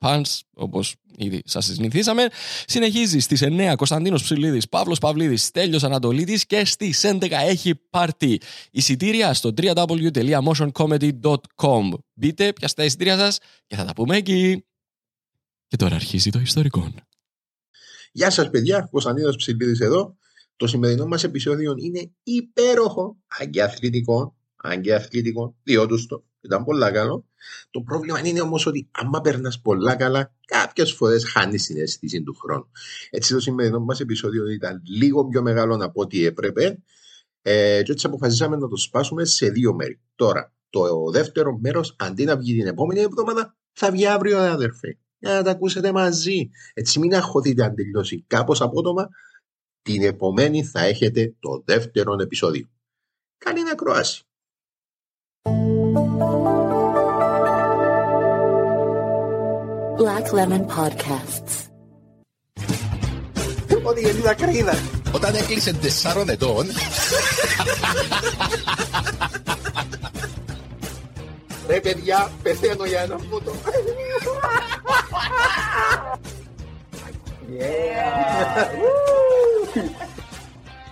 pans, όπως ήδη σας συνηθίσαμε. Συνεχίζει στις 9 Κωνσταντίνος Ψηλίδης, Παύλος Παυλίδης, Τέλειο Ανατολίδης και στις 11 έχει πάρτι. Εισιτήρια στο www.motioncomedy.com. Μπείτε, πιάστε τα εισιτήρια σας και θα τα πούμε εκεί. Και τώρα αρχίζει το ιστορικό. Γεια σας, παιδιά. Κωνσταντίνος Ψηλίδης εδώ. Το σημερινό μας επεισόδιο είναι υπέροχο, αν και αθλητικό, αν και αθλητικό, διότι το ήταν πολύ καλό. Το πρόβλημα είναι όμως ότι άμα περνάς πολλά καλά, κάποιες φορές χάνεις την αίσθηση του χρόνου. Έτσι, το σημερινό μας επεισόδιο ήταν λίγο πιο μεγάλο από ό,τι έπρεπε. Ε, και έτσι αποφασίσαμε να το σπάσουμε σε δύο μέρη. Τώρα, το δεύτερο μέρος, αντί να βγει την επόμενη εβδομάδα, θα βγει αύριο, αδερφέ. Για να τα ακούσετε μαζί. Έτσι, μην αγχωθείτε αν τελειώσει κάπως απότομα. Την επομένη θα έχετε το δεύτερο επεισόδιο. Καλή ακρόαση. Black Lemon Podcasts. Ότι γιατί τα κρύδα. Όταν έκλεισε τεσσάρων ετών, Ρε παιδιά, πεθαίνω για ένα φωτό.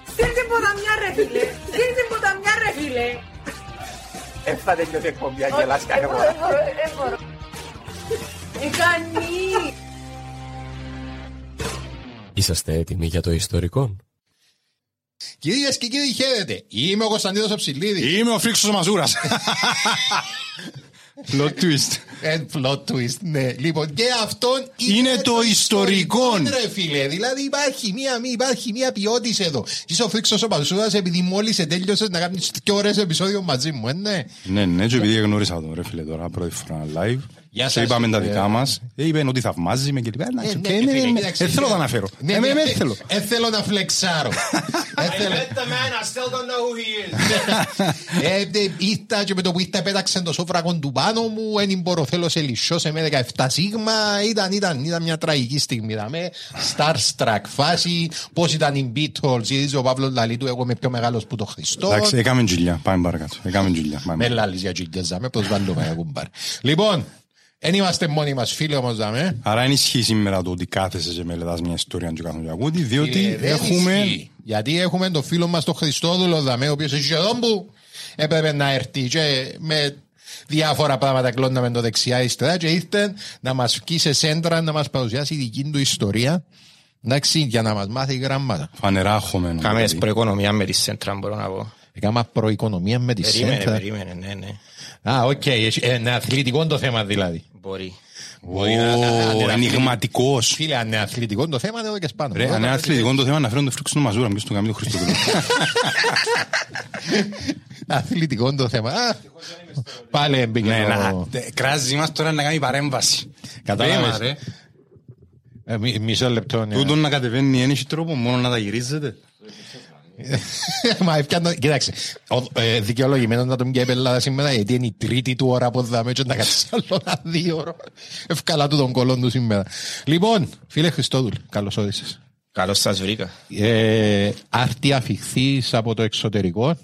Στείλτε ποταμιά ρε φίλε! Στείλτε ποταμιά ρε φίλε! Έφτα τελειώσει η εκπομπή, αν γελάς Όχι, κάθε δεν φορά. μπορώ, δεν μπορώ. Εκανή! Είσαστε έτοιμοι για το ιστορικό; κυρίες και κύριοι, χαίρετε. Είμαι ο Κωνσταντίνος Αψιλίδη. Είμαι ο Φρίξος ο Μαζούρας. Plot twist. And plot twist, ναι. Λοιπόν, και αυτό Είναι το ιστορικό. Ρε φίλε, δηλαδή υπάρχει μία, μη, υπάρχει μία ποιότητα εδώ. Είσαι ο Φρίξος ο Μαζούρας επειδή μόλις τέλειωσες να κάνεις και ώρες επεισόδιο μαζί μου, ε, ναι. Ναι, ναι, και επειδή γνώρισα τον ρε φίλε τώρα πρώτη φορά live. Γεια Και σας, είπαμε τα ε, δικά μας. Ε, Είπε ότι θαυμάζει με και λοιπά. Εντάξει, Ε, οκ, ναι, ναι, φίλε, ναι, ναι. κοίταξε, Δεν θέλω να ναι. αναφέρω. Ναι, Ε, ναι, με- με- ναι, θέλω. ε, θέλω να φλεξάρω. Ε, θέλω- the man, I still don't know who he is. Ε, ε, Ήρθα και με το που ήρθα πέταξε το σόφρακο του πάνω μου, δεν μπορώ, θέλω σε λυσσό, με 17 σίγμα, ήταν, ήταν, ήταν μια τραγική στιγμή, είδαμε, Starstruck φάση, πώς ήταν οι Beatles, γιατί ο Παύλος λαλή του, εγώ είμαι πιο μεγάλος που το Χριστός. Εντάξει, έκαμε τζιλιά. Πάμε παρακάτω. Έκαμε τζιλιά. Πάμε. Με λάλης για τζιλιάζαμε, προσβάλλουμε για κουμπάρ. Λοιπόν, δεν είμαστε μόνοι μας φίλοι όμως, δάμε. Άρα δεν ισχύει σήμερα το ότι κάθεσαι και μελετάς μια ιστορία και κάθομαι και ακούτη, Ε, διότι δεν έχουμε... ισχύει. Γιατί έχουμε τον φίλο μας τον Χριστόδουλο δαμέ, ο οποίος έχει εδώ που έπρεπε να έρθει και με διάφορα πράγματα κλώναμε το δεξιά ύστερα και ήρθε να μας βγει σε σέντρα να μας παρουσιάσει η δική του ιστορία εντάξει, για να μας μάθει γράμματα. Φανερά αχωμένο. Κάμε δηλαδή. προοικονομία με τη Σέντρα, μπορώ να πω. Έκανα προοικονομία με τη Περίμενε, σέντρα. περίμενε, ναι, ναι. Α, οκ, έχει- ε, είναι αθλητικό το θέμα δηλαδή. Μπορεί. Μπορεί να- να- να- να- Ω, να- ενηγματικός. Φίλε, αν είναι αθλητικό το θέμα, εδώ και σπάνω. Ρε, αν είναι αθλητικό το θέμα να φέρουν το Φρίξο Μαζούρα, ποιος το κάνει το Χριστοδουλό. Αθλητικό το θέμα. Α, Πάλι μπήκε Ναι, το- να τε- κράζει μας τώρα να κάνει παρέμβαση. Κατάλαβες. Βέμα, ρε. Ε, μι- Μισό λεπτό. ναι. Τούτο να κατεβαίνει δεν έχει τρόπο, μόνο να τα γυρίζετε. Μα έφτιανα, κοίταξε, ο- ε, δικαιολογημένος να τον πιάει πελάτα σήμερα γιατί είναι η τρίτη του ώρα που δάμε και να κάτσει άλλο ένα δύο ώρα. Ευκαλά του τον κολόν του σήμερα. Λοιπόν, φίλε Χριστόδουλ, καλώς όρισες. Καλώς σας βρήκα. Ε, άρτη αφιχθείς από το εξωτερικό.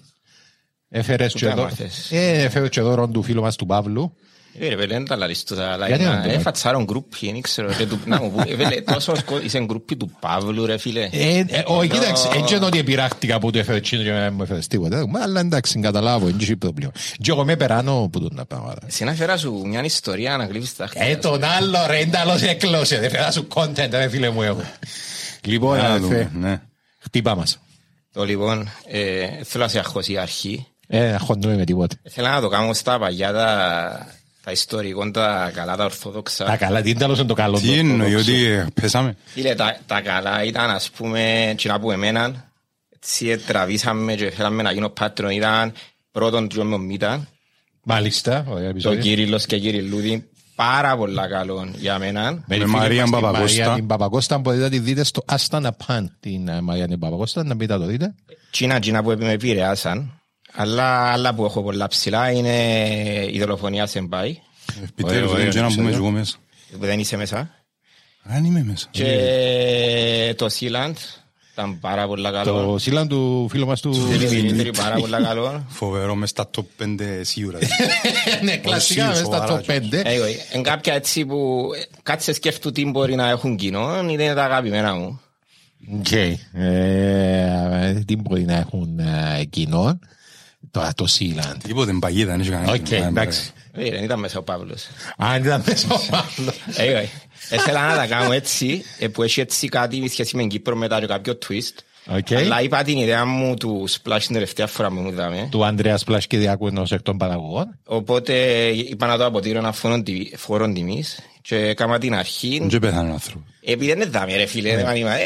Έφερες Πού και τα εδώ, μάθες; ε, έφερες και δώρο του φίλου μας του Παύλου. Ε, ρε, πέλε, δεν τα λαλείς τούτα, αλλά Γιατί είναι- δεν το ε, λαλείς; φατσάρον γκρούπι, δεν ξέρω, ρε, του- να μου πού- ε, πέλε, τόσο σκο- είσαι γκρούπι του Παύλου, ρε, φίλε. Ε, ε, Όχι, Εδώ- κοίταξε, έτσι είναι ότι επειράχτηκα που του έφερε τσίνο και δεν μου έφερες τίποτα. Μα, Αλλά εντάξει, καταλάβω, δεν έχει πρόβλημα. Και εγώ με περάνω που τον τα πράγματα. Εσύ να φέρα σου μια ιστορία να κλείβεις τα Ε, τον άλλο ρε, είναι άλλος έκλωσε. Δεν φέρα σου content, ρε φίλε μου εγώ. Λοιπόν, Να αδερφέ, δούμε, ναι. χτύπα μας. Το λοιπόν, ε, θέλω να σε αγχώσει η αρχή. Ε, χωνούμε με τίποτε. Θέλω να το κάνω στα παγιά τα, Τα ιστορικών, τα καλά, τα Τα ορθόδοξα. καλά, τι τέλος είναι το καλό. Τι το εννοεί ορθόδοξο; ότι ε, πέσαμε; Φίλε, τα, τα καλά ήταν, ας πούμε, τσινά που εμέναν. Έτσι ε, τραβήσαμε και θέλαμε να γίνω πάτρον. Ήταν πρώτον τριό με μήτα. Μάλιστα, ωραία Το επεισόδιο. Κύριλλος και Κυριλούδη. Πάρα πολλά καλό για μένα. τη Με φίλη Μαρία μας την Παπακώστα. Μαρία την Παπακώστα μπορείτε να τη δείτε στο Άστανα Παν. Την ε, Μαρία την Παπακώστα, να μπείτε να το δείτε. Τσίνα, τσίνα που με επηρεάσαν. Αλλά άλλα που έχω πολλά ψηλά είναι η δολοφονία σε μπάι. Επιτέλους ωραία, δεν ξέρω να μπούμε επεισόδιο. εγώ μέσα. Που δεν είσαι μέσα. Αν είμαι μέσα. Και το Sealand ήταν πάρα πολλά καλό. Το Sealand του φίλου μας του... Δημήτρη πάρα πολλά καλό. Φοβερό μες στα top 5 σίγουρα. Ναι, κλασικά μέσα στα σοβαρά, top 5. Anyway, Εν κάποια έτσι που κάτσε σκέφτου τι μπορεί να έχουν κοινό, είναι τα αγαπημένα μου. Οκ. Ε, Τι μπορεί να έχουν ε, κοινό. Το το Sealand. Τίποτε παγίδα, δεν έχει κανένας. Οκ, εντάξει. Ε, Δεν ήταν μέσα ο Παύλος. Αν ήταν μέσα ο Παύλος. Anyway, ήθελα να τα κάνω έτσι, ε, που έχει έτσι κάτι με σχέση με την Κύπρο μετά και κάποιο twist. OK. Αλλά είπα την ιδέα μου του Splash την τελευταία φορά που μου είδαμε. Του Ανδρέας Πλασκηδιακού ενός εκ των παραγωγών. Οπότε είπα να το αποτίσω ένα φόρον τιμής και έκανα την αρχή. Δεν πέθανε ο άνθρωπος. Επειδή δεν δάμε ρε φίλε, δεν είμαι.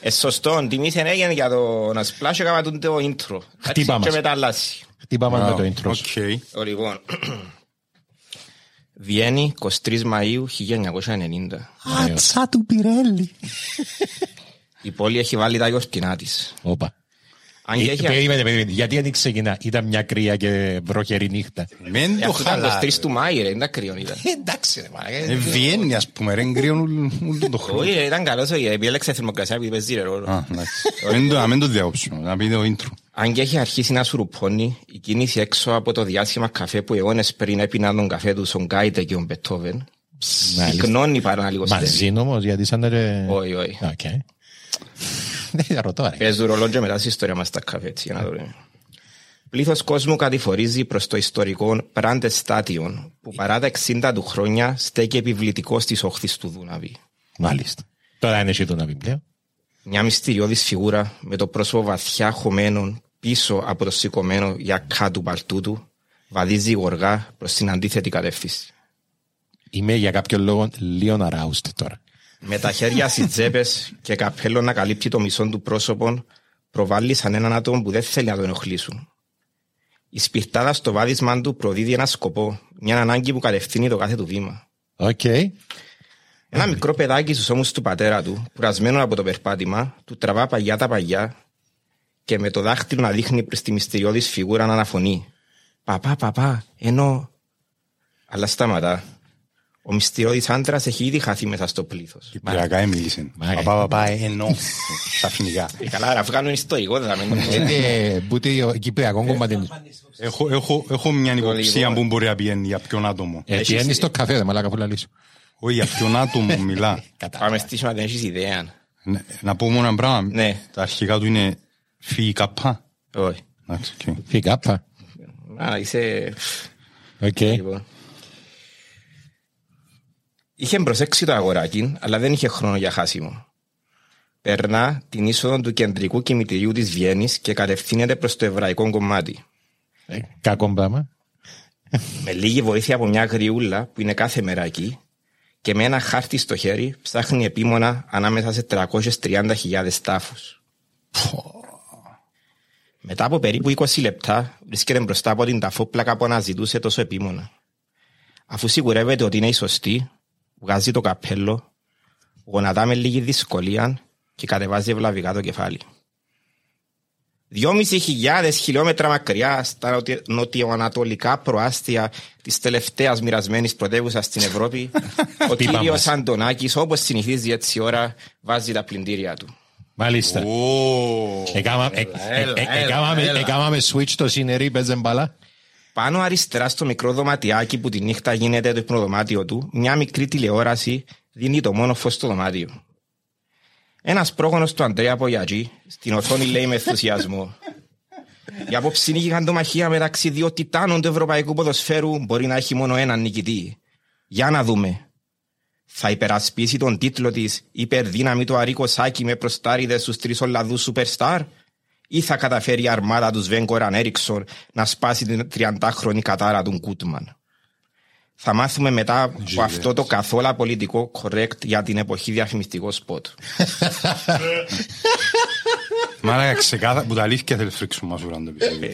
Ε, Ε, σωστό, τιμής είναι έγινε για το να Splash έκανα τον το intro. Χτύπα Και μας. μετά αλλάσει. Χτύπαμε με το intro. OK. Λοιπόν, Βιέννη, 23 Μαΐου 1990. Άτσα του Πιρέλη. Η πόλη έχει βάλει τα γιορτινά της. Όπα. Αν και Ε, έχει... Περίμενε, περίμενε. Γιατί δεν ξεκινά. Ήταν μια κρύα και βροχερή νύχτα. Μεν Ε, το Αυτό ήταν χαλά. 23 του Μάη, ρε, δεν τα κρύον ήταν. Εντάξει ρε Ε, Βιέννη ας πούμε, ρε, εν κρύον όλο το χρόνο. Όχι, ρε, ήταν καλός, όχι, επέλεξε θερμοκρασία επειδή παίζει ρε ρόλο. Α, εντάξει. Μην το- Να μην το διάοψω, να πείτε το intro. Αν και έχει αρχίσει να σουρουπώνει, η κίνηση έξω από το διάσημα καφέ που αιώνες πριν έπιναν τον καφέ του στον Γκαίτε και τον Μπετόβεν, πυκνώνει παρά να λίγο Μαζί όμως, γιατί σαν ρε... Όχι, όχι. Οκ. Δεν ρωτώ ρε. Παίζουν ρολό και μετά στη ιστορία μας τα καφέ, έτσι, για να δούμε. Πλήθος κόσμου κατηφορίζει προς το ιστορικό Πράτερ Στάντιον, που παρά τα 60 του χρόνια στέκει επιβλητικό στις όχθες του Δούναβη. Μάλιστα. Τώρα είναι εσύ το να βιβλίο. Μια μυστηριώδης φιγούρα με το πρόσωπο βαθιά χωμένο πίσω από το σηκωμένο γιακά του παλτού του βαδίζει γοργά προς την αντίθετη κατεύθυνση. Είμαι για κάποιο λόγο λίγο αράουστη τώρα. Με τα χέρια στις τσέπες και καπέλο να καλύπτει το μισό του πρόσωπο προβάλλει σαν έναν άτομο που δεν θέλει να τον ενοχλήσουν. Η σπιρτάδα στο βάδισμά του προδίδει ένα σκοπό, μια ανάγκη που κατευθύνει το κάθε του βήμα. Οκ. Ένα μικρό παιδάκι στους ώμους του πατέρα του, κουρασμένο από το περπάτημα, του τραβά παγιά τα παγιά και με το δάχτυλο να δείχνει προς τη μυστηριώδης φιγούρα να αναφωνεί. «Παπά, παπά, ενώ...» Αλλά σταματά. Ο μυστηριώδης άντρας έχει ήδη χαθεί μέσα στο πλήθος. Κυπριακά έμιλησε. Μα, Παπά, παπά, ενώ. Στα φινικά. Ε, Καλά, αφού κάνουν ιστορικό, δεν θα μένουν. Είναι μπούτε ο κυπριακό κομμάτι. Έχω, έχω, έχω μια υποψία που μπορεί να πηγαίνει για ποιον άτομο. Ε, τι είναι στο καφέ, δεν μαλάκα που λαλήσω. Όχι, για ποιον άτομο μιλά. Πάμε στήσιμα, δεν έχεις ιδέα. Ναι, Να πω μόνο ένα πράγμα. Ναι. Τα αρχικά του είναι φι καπά. Όχι. Εντάξει, οκ. Φι κάπα. Α, είσαι... Οκ. Λοιπόν. Είχε προσέξει το αγοράκι, αλλά δεν είχε χρόνο για χάσιμο. Περνά την είσοδο του κεντρικού κοιμητηρίου της Βιέννης και κατευθύνεται προς το εβραϊκό κομμάτι. Ε, Κακό πράγμα. Με λίγη βοήθεια από μια γριούλα που είναι κάθε μέρα εκεί και με ένα χάρτη στο χέρι ψάχνει επίμονα ανάμεσα σε 330.000 τάφους. Μετά από περίπου 20 λεπτά βρίσκεται μπροστά από την ταφόπλακα που αναζητούσε τόσο επίμονα. Αφού σιγουρεύεται ότι είναι η σωστή, βγάζει το καπέλο, γονατά με λίγη δυσκολία και κατεβάζει ευλαβικά το κεφάλι. Δυόμιση χιλιάδες χιλιόμετρα μακριά στα νοτι- νοτιοανατολικά προάστια της τελευταίας μοιρασμένης πρωτεύουσας στην Ευρώπη, ο Πίπα κύριος μας. Αντωνάκης, όπως συνηθίζει έτσι η ώρα, βάζει τα πλυντήρια του. Μάλιστα. Ω, Εκάμα- ε- ε- έλα, ε- έλα, εκάμαμε- έλα. Εκάμαμε switch το σύνερι, παίζε μπαλά. Πάνω αριστερά στο μικρό δωματιάκι που τη νύχτα γίνεται το υπνοδωμάτιο του, μια μικρή τηλεόραση δίνει το μόνο φως στο δωμάτιο. Ένας πρόγονος του Αντρέα Πογιατζή στην οθόνη λέει με ενθουσιασμό. Η απόψινή γιγαντομαχία μεταξύ δύο τιτάνων του ευρωπαϊκού ποδοσφαίρου μπορεί να έχει μόνο έναν νικητή. Για να δούμε. Θα υπερασπίσει τον τίτλο της υπερδύναμη του Αρίκο Σάκη με προστάριδες στους τρεις Ολλανδούς Superstar ή θα καταφέρει η αρμάδα τους Σβέν Κοραν Έριξον να σπάσει την 30χρονη κατάρα του Κούτμαν. Θα μάθουμε μετά από αυτό το καθόλου πολιτικό correct για την εποχή διαφημιστικό σποτ. Μάρακα ξεκάθαρα που τα αλήθεια θέλει φρίξουν μας ουράν το επεισόδιο.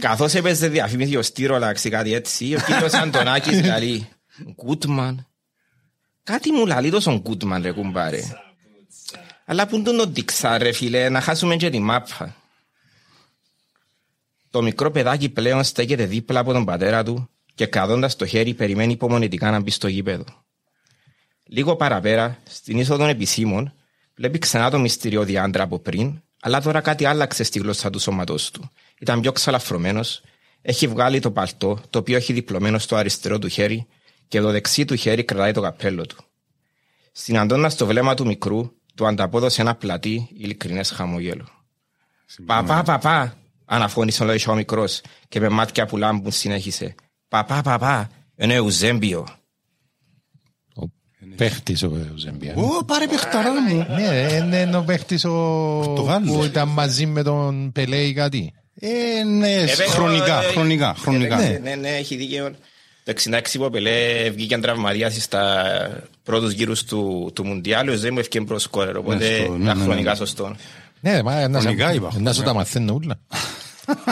Καθώς έπαιζε διαφήμιση ο Στύρολαξ ή κάτι έτσι, ο κύριο Αντωνάκης λέει Γκούτμαν. Κάτι μου λέει τόσο Γκούτμαν, ρε κουμπάρε. Αλλά πού τον το δείξα, ρε φίλε, να χάσουμε και τη μάπα. Το μικρό παιδάκι πλέον στέκεται δίπλα από τον πατέρα του και κρατώντας το χέρι περιμένει υπομονετικά να μπει στο γήπεδο. Λίγο παραπέρα, στην είσοδο των επισήμων, βλέπει ξανά το μυστηριώδη άντρα από πριν, αλλά τώρα κάτι άλλαξε στη γλώσσα του σώματός του. Ήταν πιο ξαλαφρωμένος, έχει βγάλει το παλτό, το οποίο έχει διπλωμένο στο αριστερό του χέρι και το δεξί του χέρι κρατάει το καπέλο του. Συναντώντας το βλέμμα του μικρού, του ανταπόδωσε ένα πλατή, ειλικρινές χαμογέλο. Παπά, παπά, αναφώνησε ο ο μικρό και με μάτια που λάμπουν συνέχισε. Παπά, παπά, είναι Ουζέμπιο. Παίχτης ο Ζεμπία. Ω, πάρε παιχταρά μου. Ναι, είναι είναι ο παίχτης ο... Πορτογάλος. που ήταν μαζί με τον Πελέ ή κάτι. Ε, ναι, Ε, χρονικά, ε, χρονικά, χρονικά. Ναι, ναι, ναι, έχει δίκαιο. Το 66 που ο Πελέ βγήκε τραυματίας στα πρώτους γύρους του, του Μουντιάλου, ο Ζέμπιο έφυγε προς σκόρερ, οπότε στο- ναι, ήταν ναι, χρονικά ναι. σωστό. Ναι, μα να Χρονικά σε- είπα. να σου τα μαθαίνω όλα.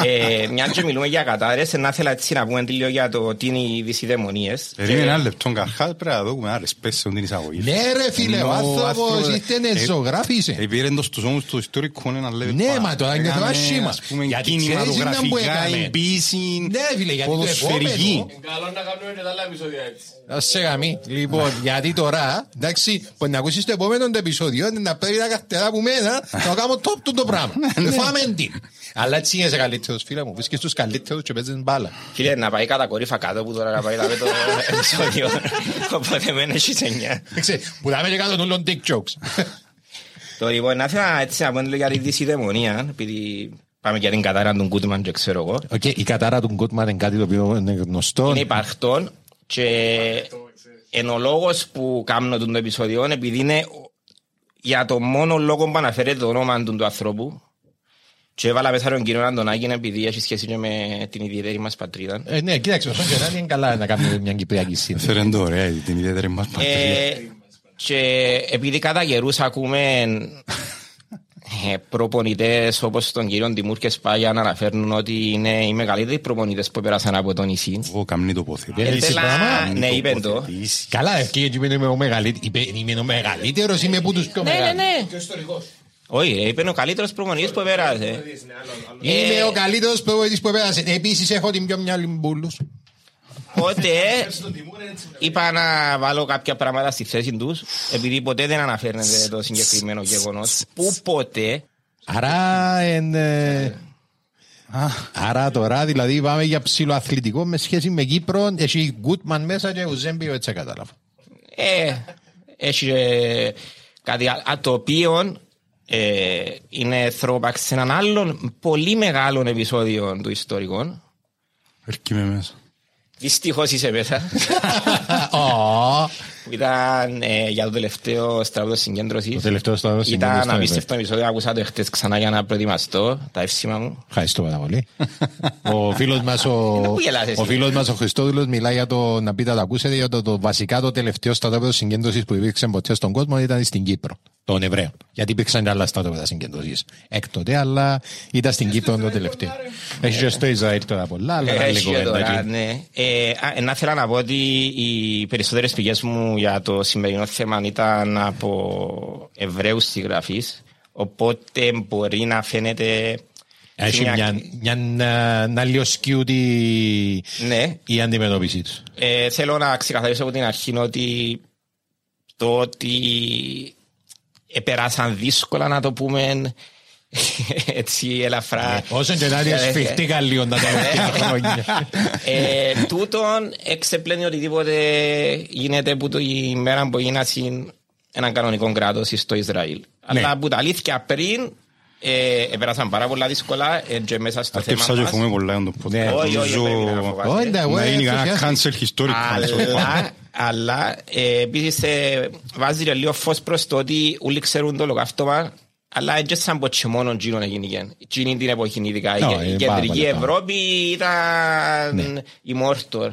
Ε, μια και μιλούμε για κατάρες, να ήθελα έτσι να πούμε λίγο για το τι είναι οι δυσιδαιμονίες. Περίμενε ένα λεπτό, καταρχάς πρέπει να δούμε άλλες πέσεων την εισαγωγή. Ναι ρε φίλε, ο Ενώ άνθρωπος άνθρωπο- ήρθε ε, ζωγράφησε. Επήρε το στους ώμους του ιστορικού ένα level Ναι, πάνω. μα τώρα είναι Έκανε, το άσχημα. ας πούμε, Γιατί ξέρεις είναι που κινηματογραφικά, έκαμε. εμπίση, Ναι, φίλε, γιατί το ποδοσφαιρική. επόμενο- Καλό να κάνουμε και τα άλλα επεισόδια έτσι. Να σε γαμί. Λοιπόν, γιατί τώρα, εντάξει, που να ακούσεις το επόμενο το επεισόδιο, είναι να παίρνει τα καρτερά από μένα, να κάνω top του το πράγμα. Φάμε την. Αλλά έτσι είσαι καλύτερος, φίλε μου. Βρίσκεις τους καλύτερους και παίζεις μπάλα. Φίλε, να πάει κατακορύφα κάτω που τώρα να πάει δάμε το επεισόδιο. Οπότε μένει στις εννιά. Ξέρεις, Που δάμε και κάτω των dick jokes. Το λοιπόν, να ήθελα έτσι να πω λίγο για τη δεισιδαιμονία, επειδή πάμε για την κατάρα του Γκούτμαν και ξέρω εγώ. Οκ, η κατάρα του Γκούτμαν είναι κάτι το οποίο είναι γνωστό. Είναι υπαρκτόν και είναι ο λόγος που κάνω τον το επεισόδιο επειδή είναι για το μόνο λόγο που αναφέρεται το όνομα του, του ανθρώπου και έβαλα μέσα τον κύριο Αντωνάκη επειδή έχει σχέση και με την ιδιαίτερη μας πατρίδα. Ε, ναι, κοίταξε, όσο και να είναι είναι καλά να κάνουμε μια κυπριακή σύνδεση. Έφερε το ωραία την ιδιαίτερη μας πατρίδα. Ε, και επειδή κατά καιρούς ακούμε ε, προπονητές όπως τον κύριο Τιμούρ και Σπάγια να αναφέρουν ότι είναι οι μεγαλύτεροι προπονητές που πέρασαν από το νησί. Εγώ καμνή τοποθετή. Ε, Ήθελα, πράγμα. ναι, είπε το. Καλά, ευκαιρία και είμαι ο μεγαλύτερος. Είπε, Είμαι ο μεγαλύτερος, είμαι που τους πιο Ναι, ναι, μεγάλους. ναι. Όχι, ρε, είπε ο καλύτερος προπονητής που πέρασε. Είμαι Ε, ο καλύτερος προπονητής που επέρασε. Επίσης έχω την πιο μυαλή μπούλους. Οπότε είπα να βάλω κάποια πράγματα στη θέση τους επειδή ποτέ δεν αναφέρεται το συγκεκριμένο γεγονός που ποτέ Άρα, εν, ε, άρα τώρα δηλαδή πάμε για ψηλοαθλητικό με σχέση με Κύπρο. Έχει Γκούτμαν μέσα και Ουζέμπιο έτσι κατάλαβα. ε, έχει ε, κάτι άλλο α, το οποίο ε, είναι throwback σε έναν άλλον πολύ μεγάλο επεισόδιο του ιστορικού. Έρχομαι μέσα. Δυστυχώς είσαι μέσα. Ω, που ήταν ε, για το τελευταίο στραβό συγκέντρωσης. Το τελευταίο στραβό συγκέντρωσης, Ήταν ναι, απίστευτο επεισόδιο, άκουσα το χτες ξανά για να προετοιμαστώ τα εύσημα μου. Ευχαριστώ πάρα πολύ. ο φίλος μας ο, που γελάς εσύ. ο, φίλος μας ο Χριστόδουλος μιλάει για το, να πείτε να το ακούσετε, για το, το βασικά το τελευταίο στρατόπεδο συγκέντρωσης που υπήρξε ποτέ στον κόσμο ήταν στην Κύπρο, των Εβραίων. Γιατί υπήρξαν και άλλα στρατόπεδα συγκέντρωσης έκτοτε, αλλά ήταν στην Κύπρο το τελευταίο. Έχει και στο Ισραήλ τώρα πολλά, αλλά άλλη Έχει κουβέντα τώρα, εκεί. ναι. Ε, α, να ήθελα να πω ότι οι περισσότερες πηγές μου για το σημερινό θέμα ήταν από Εβραίους συγγραφείς, οπότε μπορεί να φαίνεται... Έχει μια- μια, μια, μια, μια λιοσκιούτη Ναι, η αντιμετώπιση τους. Ε, θέλω να ξεκαθαρίσω από την αρχή ότι το ότι επεράσαν δύσκολα να το πούμε έτσι ελαφρά. Όσο και να είναι Ε, σφιχτήκα λίγο τα τελευταία χρόνια. ε, τούτον εξεπλένει οτιδήποτε γίνεται που το η μέρα που γίνασαι έναν κανονικό κράτος στο Ισραήλ. Αλλά που τα αλήθεια πριν ε, επέρασαν πάρα πολλά δύσκολα ε, και μέσα στο θέμα Αρτεύσα και μας. φούμε πολλά για το Ναι. podcast. Όχι, όχι, Νομίζω πρέπει να φοβάστε. Όχι, εντάξει, εγώ να γίνει κανένα ενθουσιάστηκα. cancel historic. Αλλά, αλλά ε, επίσης ε, βάζει και λίγο φως προς το ότι όλοι ξέρουν το ολοκαύτωμα Αλλά έτσι σαν πω και μόνο εκείνον έγινε. Εκείνη την εποχή ειδικά. Ναι, Η- είναι Η πάρα κεντρική πολύ Ναι. Ευρώπη ήταν η Μόρτορ.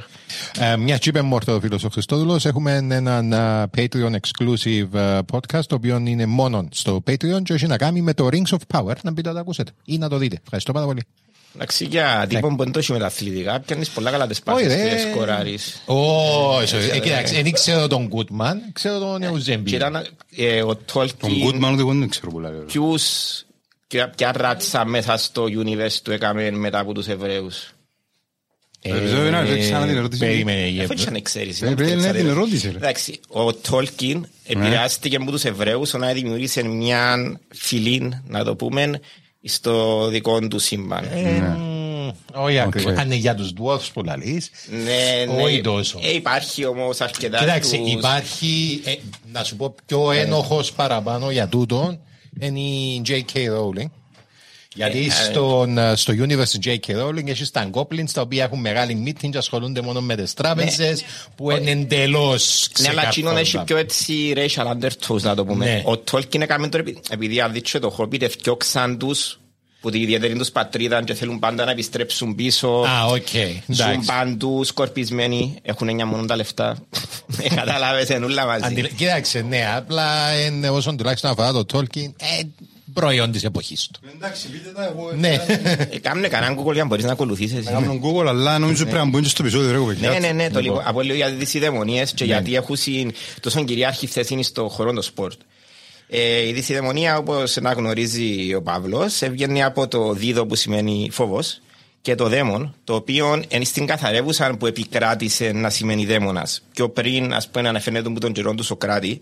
Ε, μια και είπε μόρτο ο φίλος ο Χριστόδουλος, έχουμε έναν α, Patreon exclusive α, podcast, το οποίο είναι μόνο στο Patreon και έχει να κάνει με το Rings of Power. Να μπείτε να το ακούσετε ή να το δείτε. Ευχαριστώ πάρα πολύ. Εντάξει, για τύπον που δεν το έχει με τα αθλητικά, πιάνεις πολλά καλά τις Όχι, πάσες ρε. και σκοράρεις. Όχι, ε, κοιτάξτε, δεν ξέρω τον Goodman, ξέρω τον Εουζέμπι. Και ήταν ε, ο Τον Τόλκιν Goodman ούτε εγώ δεν ξέρω πολλά. ρε. ποιους ποια- ποια ράτσα μέσα στο universe του έκαμε μετά από τους Εβραίους. Περισσότερο είναι, δεν ξανά την ερώτηση. Περίμενε, η Αφού Ευρω- και να ξέρεις. Ε, δεν πρέπει να ξέρεις, την ρε. ερώτηση, ρε. Εντάξει, ο Τόλκιν επηρεάστηκε από τους Εβραίους να δημιούργησε μια φυλή, να το πούμε, στο δικό του σύμπαν. Μμμ, Όχι ακριβώς. Αν είναι για τους dwarfs που λαλείς. Ναι, ναι. Όχι τόσο. Ε, υπάρχει όμως αρκετά Κοιτάξτε, τους- υπάρχει, ε, να σου πω, πιο ένοχος παραπάνω για τούτον είναι η J.K. Rowling. Γιατί Ε, στον, ε, στο universe J.K. Rowling έχεις τα goblins τα οποία έχουν μεγάλη μύτην και ασχολούνται μόνο με τις τράπεζες που είναι εντελώς Ναι, αλλά εκείνον έχει ξεκάθαρο. πιο έτσι racial undertones, να το πούμε. Ναι. Ο Τόλκιν έκαμε το επει- επειδή αδείξε το Hobbit, ευκιόξαν τους που την ιδιαίτερη τους πατρίδα και θέλουν πάντα να επιστρέψουν πίσω. Α, οκ. Ζουν Εντάξει. παντού σκορπισμένοι, έχουν εννιά μόνο τα λεφτά. Ε, Κατάλαβες, είναι όλα μαζί. Αντιλα- Κοίταξε, ναι, απλά είναι όσον τουλάχιστον αφορά το Tolkien, ε, προϊόν της εποχής του. Εντάξει, πείτε τα εγώ. Ναι. Ε, Κάμνε κανέναν Google για να μπορείς να ακολουθήσεις. Να κάνω Google, αλλά νομίζω πρέπει να μπουν και στο επεισόδιο, ρε παιδιά. Ναι, ναι, ναι, το λίγο. Από λίγο για τις δεισιδαιμονίες και γιατί έχουν συν- τόσο κυρίαρχη θέση στο χώρο του σπορτ. Ε, η δεισιδαιμονία, όπως να γνωρίζει ο Παύλος, έβγαινε από το δείδω που σημαίνει φόβος και το δαίμον, το οποίο είναι στην καθαρεύουσα που επικράτησε να σημαίνει δαίμονας. Πιο πριν, ας πούμε, αναφέρεται από τον καιρό του Σοκράτη,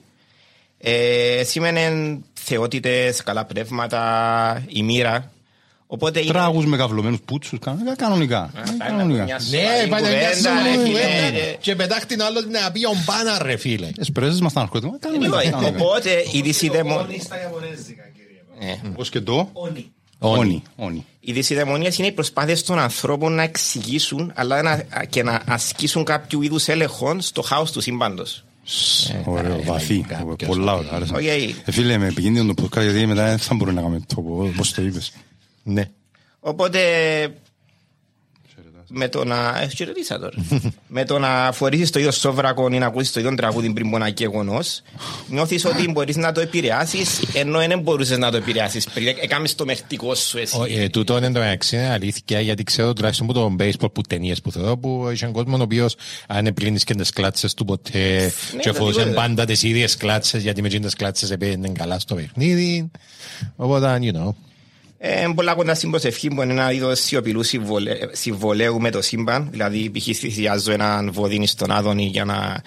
ε, σήμαινε θεότητες, καλά πνεύματα, η μοίρα. Οπότε είναι- Τράγους με καυλωμένους πούτσους, κανονικά. κανονικά. Πάει να Κανονικά. μια Ναι, σοβαρή πάει να μια κουβέντα, σοβαρή ρε, κουβέντα. φίλε, ρε. Και πετάχτην άλλο να πει ο Μπάνα ρε φίλε. Τις πρέζες μας τα ναρκωτικά, κανονικά. Λοιπόν, κανονικά. Οπότε η δυσιδαιμονία. Πώς και το. Όνει. Όνει. Όνει. Οι δεισιδαιμονίες είναι οι προσπάθειες των ανθρώπων να εξηγήσουν αλλά να, και να ασκήσουν κάποιο είδους έλεγχο στο χάος του σύμπαντος. Ωραίο, βαθύ. κάποιος. Πολλά ωραία. άρεσε. Οκ. Ε, Φίλε, με επικίνδυνο το podcast γιατί μετά δεν θα μπορούμε να κάνουμε το πώς το είπες. Ναι. Οπότε. Με το να. Έχει χαιρετήσα τώρα. με το να φορήσεις το ίδιο σόβρακο ή να ακούσεις το ίδιο τραγούδι πριν από ένα γεγονός, νιώθεις ότι μπορείς να το επηρεάσεις ενώ δεν μπορούσες να το επηρεάσεις πριν. Έκαμες το μεχτικό σου εσύ. Ο- ε, Τούτο είναι το μεταξύ είναι αλήθεια γιατί ξέρω τουλάχιστον από το baseball που ταινίες που θεωρώ που είχε κόσμο ο οποίος αν επλύνεις και τις κλάτσες του ποτέ και το φορούσε τίποτε. πάντα τις ίδιες κλάτσες γιατί με τις κλάτσες επένδυαν καλά στο παιχνίδι οπότε you know Ε, πολλά κοντά στην προσευχή που είναι ένα είδος σιωπηλού συμβολε... συμβολέου με το σύμπαν. Δηλαδή, π.χ. θυσιάζω έναν βοδίνι στον Άδωνη για να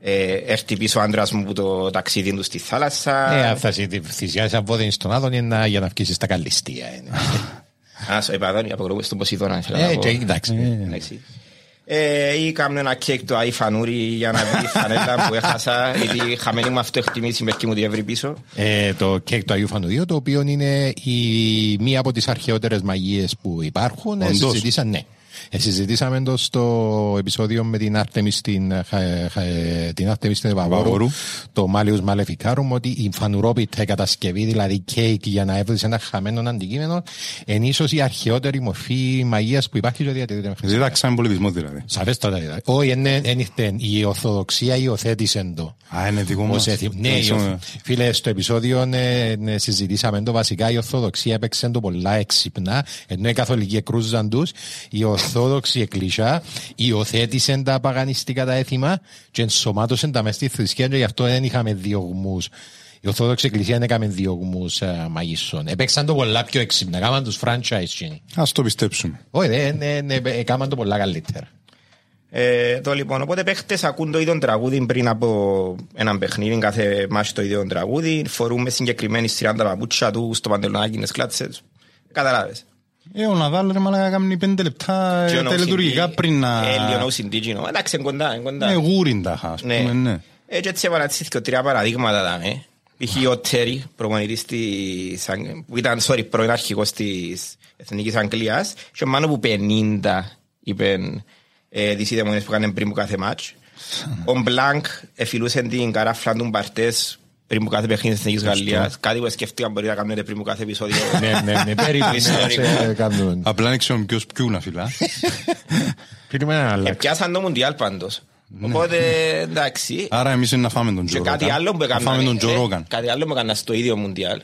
ε, έρθει πίσω ο άντρας μου που το ταξίδι του στη θάλασσα. ε, αν θα σε θυσιάσεις αν βόδινες στον Άδων είναι να- για να βγεις στα καλυστία είναι. Α, στο είπα Άδωνη, αποκρούω στον Ποσειδώνα. ήθελα να ε, πω. και εντάξει Εντάξει. Ε, ή κάνω ένα κέικ το αϊφανούρι για να δει φανέλα που έχασα γιατί χαμένη μου αυτό εκτιμήσει μέχρι και μου διεύρει πίσω. Ε, το κέικ του Αγίου Φανουδίου, το οποίο είναι η, μία από τις αρχαιότερες μαγείες που υπάρχουν. Ε, Όντως. συζητήσαν, ναι. Ε, συζητήσαμε το στο επεισόδιο με την Άρτεμις στην, ε, χα- χα- την Άρτεμις στην Ευαγόρου, Ευαγόρου. το Μάλιους Μαλεφικάρουμ, ότι η φανουρόπιτα κατασκευή, δηλαδή κέικ για να έβρισε ένα χαμένο αντικείμενο, είναι ίσως η αρχαιότερη μορφή μαγείας που υπάρχει και διατηρείται μέχρι σήμερα. Δίδαξα πολιτισμό δηλαδή. Σαφέστατα. δηλαδή. Όχι, είναι, είναι, είναι, η Ορθοδοξία υιοθέτησε το. Α, είναι δικό Ως μας. έθιμο. Ναι, η Ορθ- φίλε, στο επεισόδιο ναι, ναι, συζητήσαμε το βασικά. Η Ορθοδοξία έπαιξε το πολλά έξυπνα, ενώ οι Καθολικοί εκρούζαν τους. Η Ορθόδοξη Εκκλησιά υιοθέτησε τα παγανιστικά τα έθιμα και ενσωμάτωσε τα μέσα στη θρησκεία και γι' αυτό δεν είχαμε διωγμούς. Η Ορθόδοξη Εκκλησία δεν έκαμε διωγμούς μαγισσών. Έπαιξαν το πολλά πιο έξυπνα. Κάμαν τους franchise. γίνει. Ας το πιστέψουμε. Όχι, δεν ναι, ναι, έκαναν το πολλά καλύτερα. Ε, το λοιπόν, οπότε παίχτες ακούν το ίδιο τραγούδι πριν από έναν παιχνίδι, κάθε μάχη το ίδιο τραγούδι. Φορούμε συγκεκριμένη σειρά τα παπούτσια τους στο παντελονάκι, τις κλάτσες. Καταλάβες. Ε, ο Ναδάλ ρε μαλάκα κάνει πέντε λεπτά ε, τελετουργικά πριν να... Ε, λίγο συντήγινο. Εντάξει, είναι κοντά, είναι κοντά. Ναι, γούριν τα ας Ναι. πούμε, ναι. Ε, και έτσι επανατήθηκα τρία παραδείγματα δάμε. Π.χ. ο Τέρι, προπονητής της, Αγγ- που ήταν, sorry, πρώην αρχηγός της Εθνικής Αγγλίας και ο Μάνο που 50 είπε ε, τις ιδαιμονίες που έκανε πριν από κάθε μάτς. Ο Μπλάνκ εφιλούσε την καράφλα του Μπαρτές πριν που κάθε παιχνίδι της Εθνικής Γαλλίας. Κάτι που σκέφτηκα μπορεί να κάνετε πριν που κάθε επεισόδιο. Ναι, ναι, ναι, περίπου. Ιστορικό. Ε, κάνουμε. Απλά δεν ξέρουμε ποιος ποιού να φυλά. Φίλοι ένα Ε, άλλα. Πιάσαν το Μουντιάλ πάντως. Οπότε εντάξει. Άρα εμείς είναι να φάμε τον Και Τζο κάτι Ρόγκαν. άλλο που Να έκαναν. φάμε τον Τζο ε, Ρόγκαν. Κάτι άλλο που έκαναν στο ίδιο Μουντιάλ.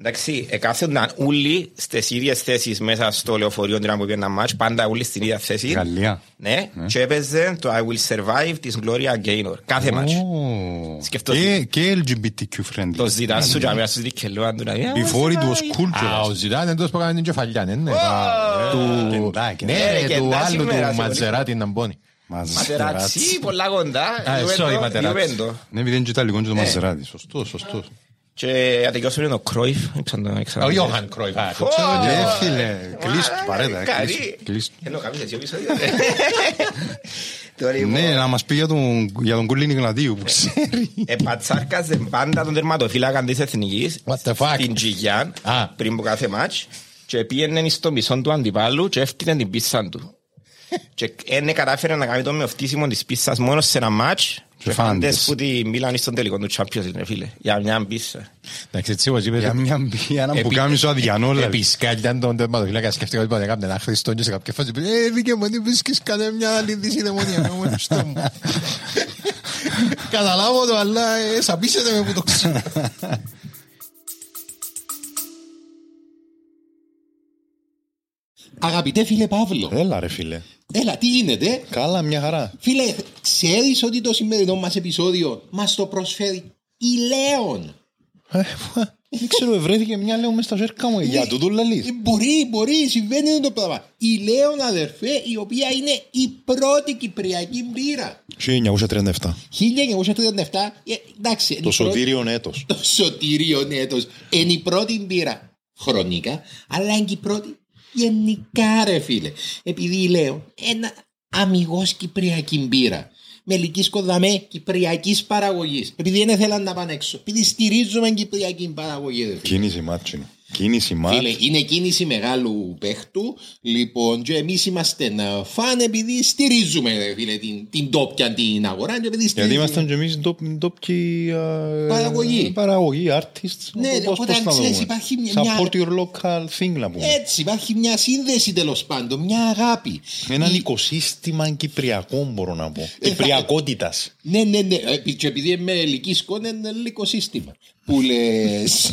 Εντάξει, εκάθονταν όλοι στις ίδιες θέσεις μέσα στο λεωφορείο την ώρα που πήγαινε ένα μάτς, πάντα όλοι στην ίδια θέση. Γαλλία. Ναι, και έπαιζε το I will survive της Gloria Gaynor. Κάθε μάτς. Ω. Σκεφτόσαι. Και- Και LGBTQ friendly. Το ζητάς σου για μένα στους δικαιολόγαν του να πει, Before it was cool Α, ο Jonas. Ζητάν εντός που έκανε την κεφαλιά, ναι, ναι. Κεντά, Του- κεντά. Ναι, Ε, ρε, κεντά του άλλου σήμερα, του σε Ματζεράτη να μπώνει. Ματεράτσι, πολλά κοντά. Α, Διούμε sorry, το, Ματεράτσι. διούμε το. Ναι, επειδή είναι και Ιταλικός Ε. και το Μαζεράτη. Σωστός, σωστός. Και ατεκιώσουμε το Κρόιφ. Ο Ιώχαν Κρόιφ. α, το Ω, ξέρω. Ε, φίλε, κλείστο, Μα, παρέτα, ε, καλή. κλείστο, κλείστο. Ενώ κάποιος έτσι ο επεισόδιο. Το λοιπόν, Ναι, να μας πει για τον, για τον Κουλίνη Γλαδίου που ξέρει. Επατσάρκαζε πάντα τον τερματοφύλακα της Εθνικής What the fuck? στην Τζιγιάν Α. πριν από κάθε μάτς και πήγαινε στο μισό του αντιπάλου και έφτιανε την πίσσα του. Και δεν κατάφερε να κάνει το μεοφτίσιμο της πίссας μόνο σε ένα μάτς και φάντες. φάντες που τη Μίλαν στον τελικό του Champions League, ρε φίλε, για μια πίσσα. Εντάξει, έτσι όπως είπες, Για μια μπία, ένα επί- πουκάμισο αδιανόλα. Επισκάλιαν τον τερματοφύλακα, σκέφτηκα ότι μπορεί να κάνει ένα Χριστόν και σε κάποια φάση πει, «Ε, δίκαι μου, δεν βρίσκεις κανένα μια άλλη δυσυναιμονία να μου στο μου». Καταλάβω το, αλλά ε, σαπίσετε με που το ξέρω. Αγαπητέ φίλε Παύλο, Έλα ρε φίλε. Έλα τι γίνεται; Καλά, μια χαρά. Φίλε, ξέρεις ότι το σημερινό μας επεισόδιο μας το προσφέρει η Λέων; Ε, Δεν ξέρω, βρέθηκε μια λέω μες στα ζέρκα μου. Για τούτο λαλείς. Ε, Μπορεί, μπορεί, συμβαίνει το πράγμα. Η Λέων αδερφέ, η οποία είναι η πρώτη κυπριακή μπύρα. 1937. 1937, ε, εντάξει. είναι η Το πρώτη- σωτήριον έτος. Το σωτήριο έτος. Είναι η πρώτη μπύρα χρονικά, αλλά είναι και η πρώτη γενικά ρε φίλε. Επειδή λέω ένα αμυγός κυπριακή μπύρα. Με ελκύσκω δαμέ κυπριακής παραγωγής. Επειδή δεν θέλαν να πάνε έξω. Επειδή στηρίζουμε κυπριακή παραγωγή. Ρε φίλε. Κίνηση μάτσινο. Κίνηση ματ. Φίλε, είναι κίνηση μεγάλου παίχτου. Λοιπόν, και εμείς είμαστε ε, φαν επειδή στηρίζουμε ρε φίλε, την, την ντόπια την αγορά. Και επειδή Γιατί στηρίζουμε- ήμασταν και εμείς ντόπιοι Παραγωγή. Παραγωγή, artists. Ναι, Πώς- οπότε πώς να ξέρεις, δούμε. υπάρχει μια- Ε, Support your local thing να πούμε. Έτσι, υπάρχει μια σύνδεση τέλος πάντων, μια αγάπη. Έναν Η- οικοσύστημα κυπριακό μπορώ να πω. Ε, Κυπριακότητας. Ναι, ναι, ναι. Επί- Και επειδή είμαι ελική σκόνη, είναι λίγο σύστημα. Που λες.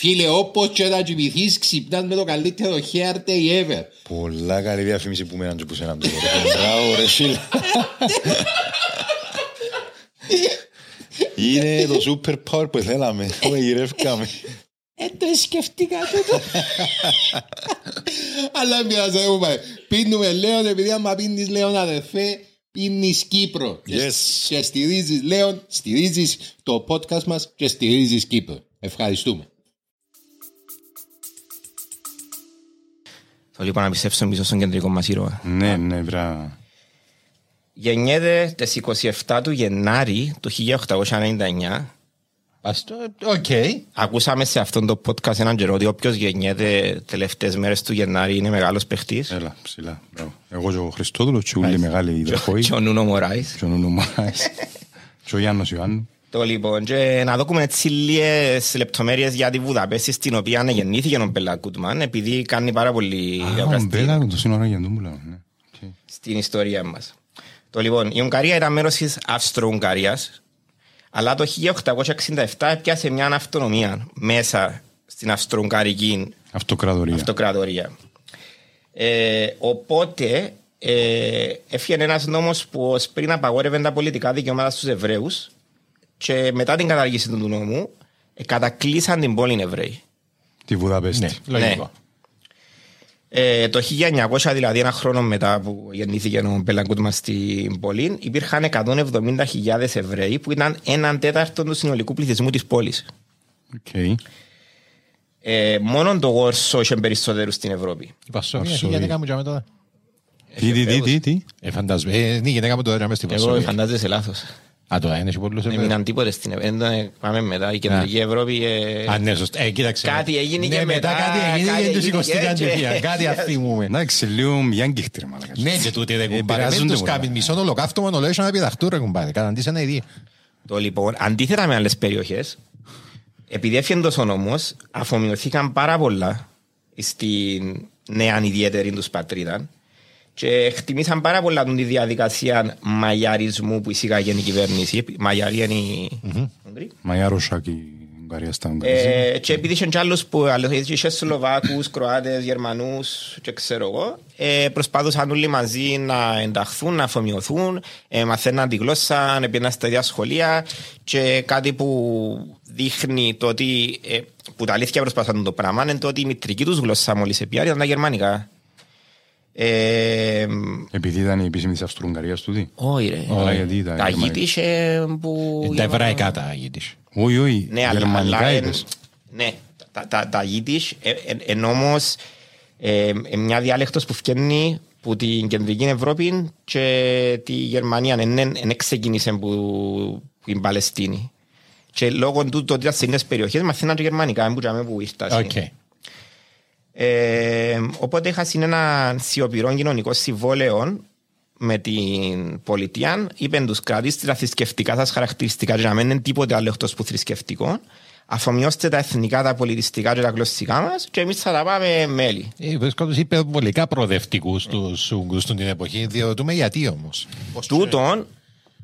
Φίλε, όπως και να κοιμηθείς, ξυπνάς με το καλύτερο hair day ever. Πολλά καλή διαφήμιση που μέναν και που σέναν τώρα. Μπράβο ρε φίλε. Είναι το super power που θέλαμε. Που γυρεύκαμε. Ε, το σκεφτήκα τούτο. Αλλά μοιάζει, έχουμε. Πίνουμε Λέον, επειδή άμα πίνεις Λέον αδερφέ, πίνεις Κύπρο. Yes. Και στηρίζεις Λέον, στηρίζεις το podcast μας και στηρίζεις Κύπρο. Ευχαριστούμε. Θέλω λοιπόν να πιστέψω πίσω στον κεντρικό μας ήρωα. Ναι, ναι, μπράβο. Γεννιέται τις 27 του Γενάρη του 1899. Ας το, οκ. Ακούσαμε σε αυτόν το podcast έναν καιρό ότι όποιος γεννιέται τελευταίες μέρες του Γενάρη είναι μεγάλος παιχτής. Έλα, ψηλά. μπράβο. Εγώ και ο Χριστόδουλος και όλοι μεγάλοι δεχόοι. Και ο Νούνο Μοράις. Και ο Νούνο Μοράις. Και ο Γιάννος Ιωάννου. Το λοιπόν, και να δούμε έτσι λίγες λεπτομέρειες για τη Βουδαπέστη στην οποία γεννήθηκε ο Μπέλα Γκούτμαν επειδή κάνει πάρα πολύ Α, ο ευραστή Μπέλα, το σύνορα για τον που λέω. ναι. Οκ. στην ιστορία μας. Το λοιπόν, η Ουγγαρία ήταν μέρος της Αυστρο-Ουγγαρίας αλλά το 1867 έπιασε μια αυτονομία μέσα στην Αυστρο-Ουγγαρική Αυτοκρατορία. αυτοκρατορία. Ε, οπότε ε, έφυγε ένας νόμος που ως πριν απαγόρευε τα πολιτικά δικαιώματα στους Εβραίους και μετά την καταργήση του νόμου ε, κατακλείσαν την πόλη Εβραίοι. Τη Βουδαπέστη. Ναι, λογικό. Ε, το 1900, δηλαδή ένα χρόνο μετά που γεννήθηκε ο Μπέλα Γκούτμαν στην πόλη, υπήρχαν 170.000 Εβραίοι που ήταν έναν τέταρτο του συνολικού πληθυσμού της πόλης. Οκ. Ε, μόνο το Warsaw είχε περισσότερους στην Ευρώπη. Η Βαρσοβία, η Βαρσοβία. γυναίκα μου τζάμε τώρα. Τι, τι, τι, τι, τι; Ε, φαντάζομαι. Ε, είναι η γυναίκα μου τώρα τζάμε στην Εγώ Βαρσοβία. φαντάζεσαι λάθος. Α, τώρα είναι σε πολλούς Δεν επίπεδους. μείναν τίποτε στην Ευρώπη. Ε, Πάμε μετά. Η κεντρική Ευρώπη... ε, Α, ναι, σωστά. Ε, κοίταξε. Κάτι έγινε ναι, και μετά, κάτι έγινε κάτι και τους έγινε σηκωστήκαν και- κατευθείαν. Κάτι αθήμουμε. Εντάξει, λίγο μιάγκυχτη ρε μαλάκα. Ναι, και τούτε δεν Ε, κουμπάρε. Δεν επηρεάζονται τους πολλά. κάνει μισό ολοκαύτωμα να λέει να επιδαχτούν ρε κουμπάρε. Καταντήσαν ένα ιδέα. Το λοιπόν, αντίθετα με άλλες περιοχές, επειδή έφυγε ο νόμος, αφομοιωθήκαν πάρα πολλά στην νέα ιδιαίτερη τους πατρίδα και χτιμήσαν πάρα πολλά την τη διαδικασία μαγιαρισμού που εισήγαγε η κυβέρνηση. Μαγιαρή είναι η... Ουγγρή. Μαγιά Ρωσάκη, Ουγγαρία στα Ουγγαρία. Ε, και επειδή είχαν και άλλους που άλλους, είχε Σλοβάκους, Κροάτες, Γερμανούς και ξέρω εγώ, ε, προσπαθούσαν όλοι μαζί να ενταχθούν, να αφομοιωθούν, ε, μαθαίναν τη γλώσσα, πήγαιναν στα ίδια σχολεία και κάτι που δείχνει το ότι, ε, που τα αλήθεια προσπαθούν το πράγμα, είναι το ότι η μητρική τους γλώσσα μόλις επία ήταν τα γερμανικά. Ε, Επειδή ήταν η επίσημη της Αυστρο-Ουγγαρίας τούτη. όχι ρε. Ωραία, γιατί τα Τα γερμανικά. γήτη είχε που... Ε, Τα εβραϊκά τα γήτης. Όχι, όχι, Ναι, αλλά, γερμανικά αλλά εν- είπες. ναι, τα, τα, τα Yiddish ε, ε, εν όμως ε, ε, μια διάλεκτος που φτιάχνει που την κεντρική Ευρώπη και τη Γερμανία δεν ξεκίνησε που, που την Παλαιστίνη. Και λόγω του το ότι ήταν σε εκείνες περιοχές μαθαίναν και γερμανικά, δεν μπορούσαμε που ήρθαν. Οκ. Ε, οπότε είχα συν ένα σιωπηρό κοινωνικό συμβόλαιο με την πολιτεία. Είπαν τους κρατήστε τα θρησκευτικά σας χαρακτηριστικά και να μην είναι τίποτε άλλο εκτός που θρησκευτικό. Αφομοιώστε τα εθνικά, τα πολιτιστικά και τα γλωσσικά μας και εμείς θα τα πάμε μέλη. Ε, Βρίσκω τους υπερβολικά προοδευτικούς τους Ούγγρους στην την Διοδοτούμε γιατί όμως. Τούτον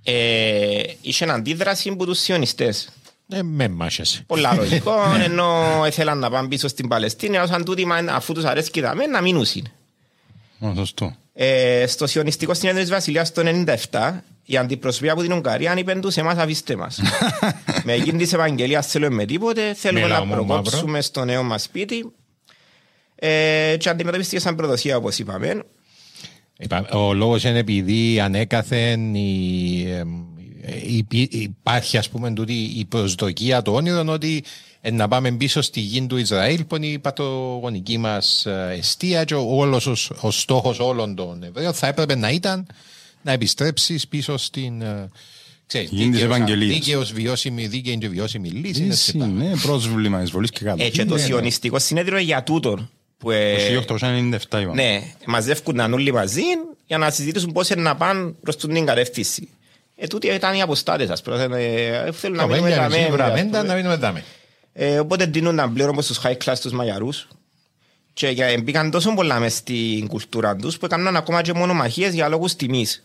ε, είχε αντίδραση από τους σιωνιστές. Ε, με μάχεσαι. Πολλά λογικό, ενώ ήθελαν να πάνε πίσω στην Παλαιστίνη, ώσαν τούτοι μα, αφού τους αρέσει και δαμέ, να μείνουν. Ω, Σωστό. Ε, στο σιωνιστικό συνέδριο της Βασιλείας το 1997 η αντιπροσωπεία από την Ουγγαρία είπαν τους εμάς αφήστε μας. με εκείνη της Ευαγγελίας θέλουμε με τίποτε, θέλουμε Μιλάω να μόνο προκόψουμε στο νέο μας σπίτι ε, και αντιμετωπίστηκε σαν προδοσία όπως είπαμε. Είπα, Ο λόγος είναι επειδή ανέκαθεν η, εμ, η- η- υπάρχει ας πούμε τούτη η προσδοκία το όνειρο ότι ε, να πάμε πίσω στη γη του Ισραήλ που είναι η πατογονική μας ε, αιστεία και ο- όλος ο, ο στόχος όλων των Εβραίων θα έπρεπε να ήταν να επιστρέψεις πίσω στην ε, ξέρεις, Γη της δίκαιος- Ευαγγελίας. δίκαιος βιώσιμη, δίκαιη και βιώσιμη λύση είναι Ίση, σχετά. ναι, πρόσβλημα εισβολής και κάτω. Ε, και το σιωνιστικό συνέδριο για τούτον. Που, ε, 1897 είπαμε. ναι, μαζεύκουν όλοι μαζί για να συζητήσουν πώς είναι να πάνε προς την κατεύθυνση. Ε, τούτοι ήταν οι αποστάτες, ας πούμε. Ε, θέλουν να Το μείνουμε Βένια, δαμέ, μισή ας βραμέντα, πούμε. να μείνουμε δάμε. Ε, οπότε δίνονταν πλέον στους high class τους μαγιαρούς και για- μπήκαν τόσο πολλά μες στην κουλτούρα τους που έκαναν ακόμα και μονομαχίες για λόγους τιμής.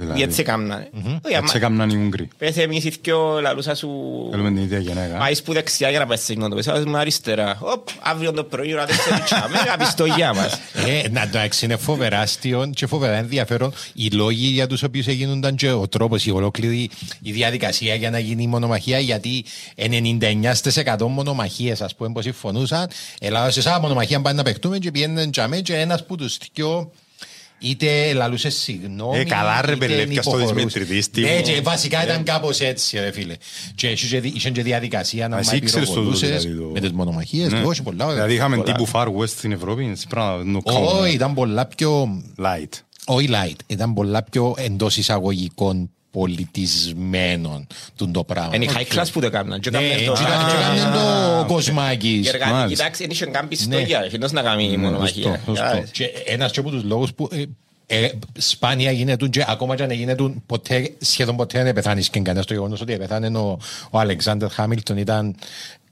Δηλαδή. Γιατί έκαναν. Έτσι έκαναν οι Ούγγροι. Πες εμείς οι δυο λαλούσα σου Θέλουμε την ίδια γενέκα. Πάεις που δεξιά για να πας σε εκείνο το πες, ας πούμε αριστερά. Οπ, αύριο το πρωί ώρα τέσσερις τσάμε, απιστογιά μας. Ε, να εντάξει, είναι φοβερά αστείο και φοβερά ενδιαφέρον οι λόγοι για τους οποίους έγιναν και ο τρόπος, η ολόκληρη η διαδικασία για να γίνει η μονομαχία. Γιατί 99% μονομαχίες, ας πούμε, που συμφωνούσαν, Ελλάδα σε σαν μονομαχία πάνε να παιχτούμε και πιένουν τζαμέ και ένας που τους δυο είτε λαλούσες συγγνώμη. Ε, καλά, ρε, είτε παιδί, έπιασε το υποχωρούσε. δυσμετρητής Ναι, τύπου. και βασικά ήταν Ε. κάπως έτσι, ρε φίλε. Και είχε και- είχε και διαδικασία να Εσύ μα ήξερες το τούτο, πυροβολούσες δηλαδή, το- με τις μονομαχίες. Ναι. Όχι, πολλά. ωραία. Δηλαδή είχαμε Πολλά. τύπου Far West στην Ευρώπη, έτσι πράγμα το Όχι, κάνουμε. ήταν πολλά πιο Light. όχι light, ήταν πολλά πιο εντός εισαγωγικών πολιτισμένων του το πράγμα. Είναι οι high class που το έκαναν. Και Ναι, έκαναν έτσι το- ήταν και έκαναν το οκ. κοσμάκι. Οι εργάτες, Μάλιστα. κοιτάξτε, δεν είχαν καν πιστόγια, εκείνος να κάνει Ναι, μονομαχία. σωστό, σωστό. Κατάλαβες. Και ένας και από τους λόγους που ε, ε, σπάνια γίνεται και ακόμα και αν γίνεται ποτέ, σχεδόν ποτέ δεν πεθάνεις και κανένας το γεγονός ότι πεθάνε ο, ο Αλεξάνδρ Χάμιλτον ήταν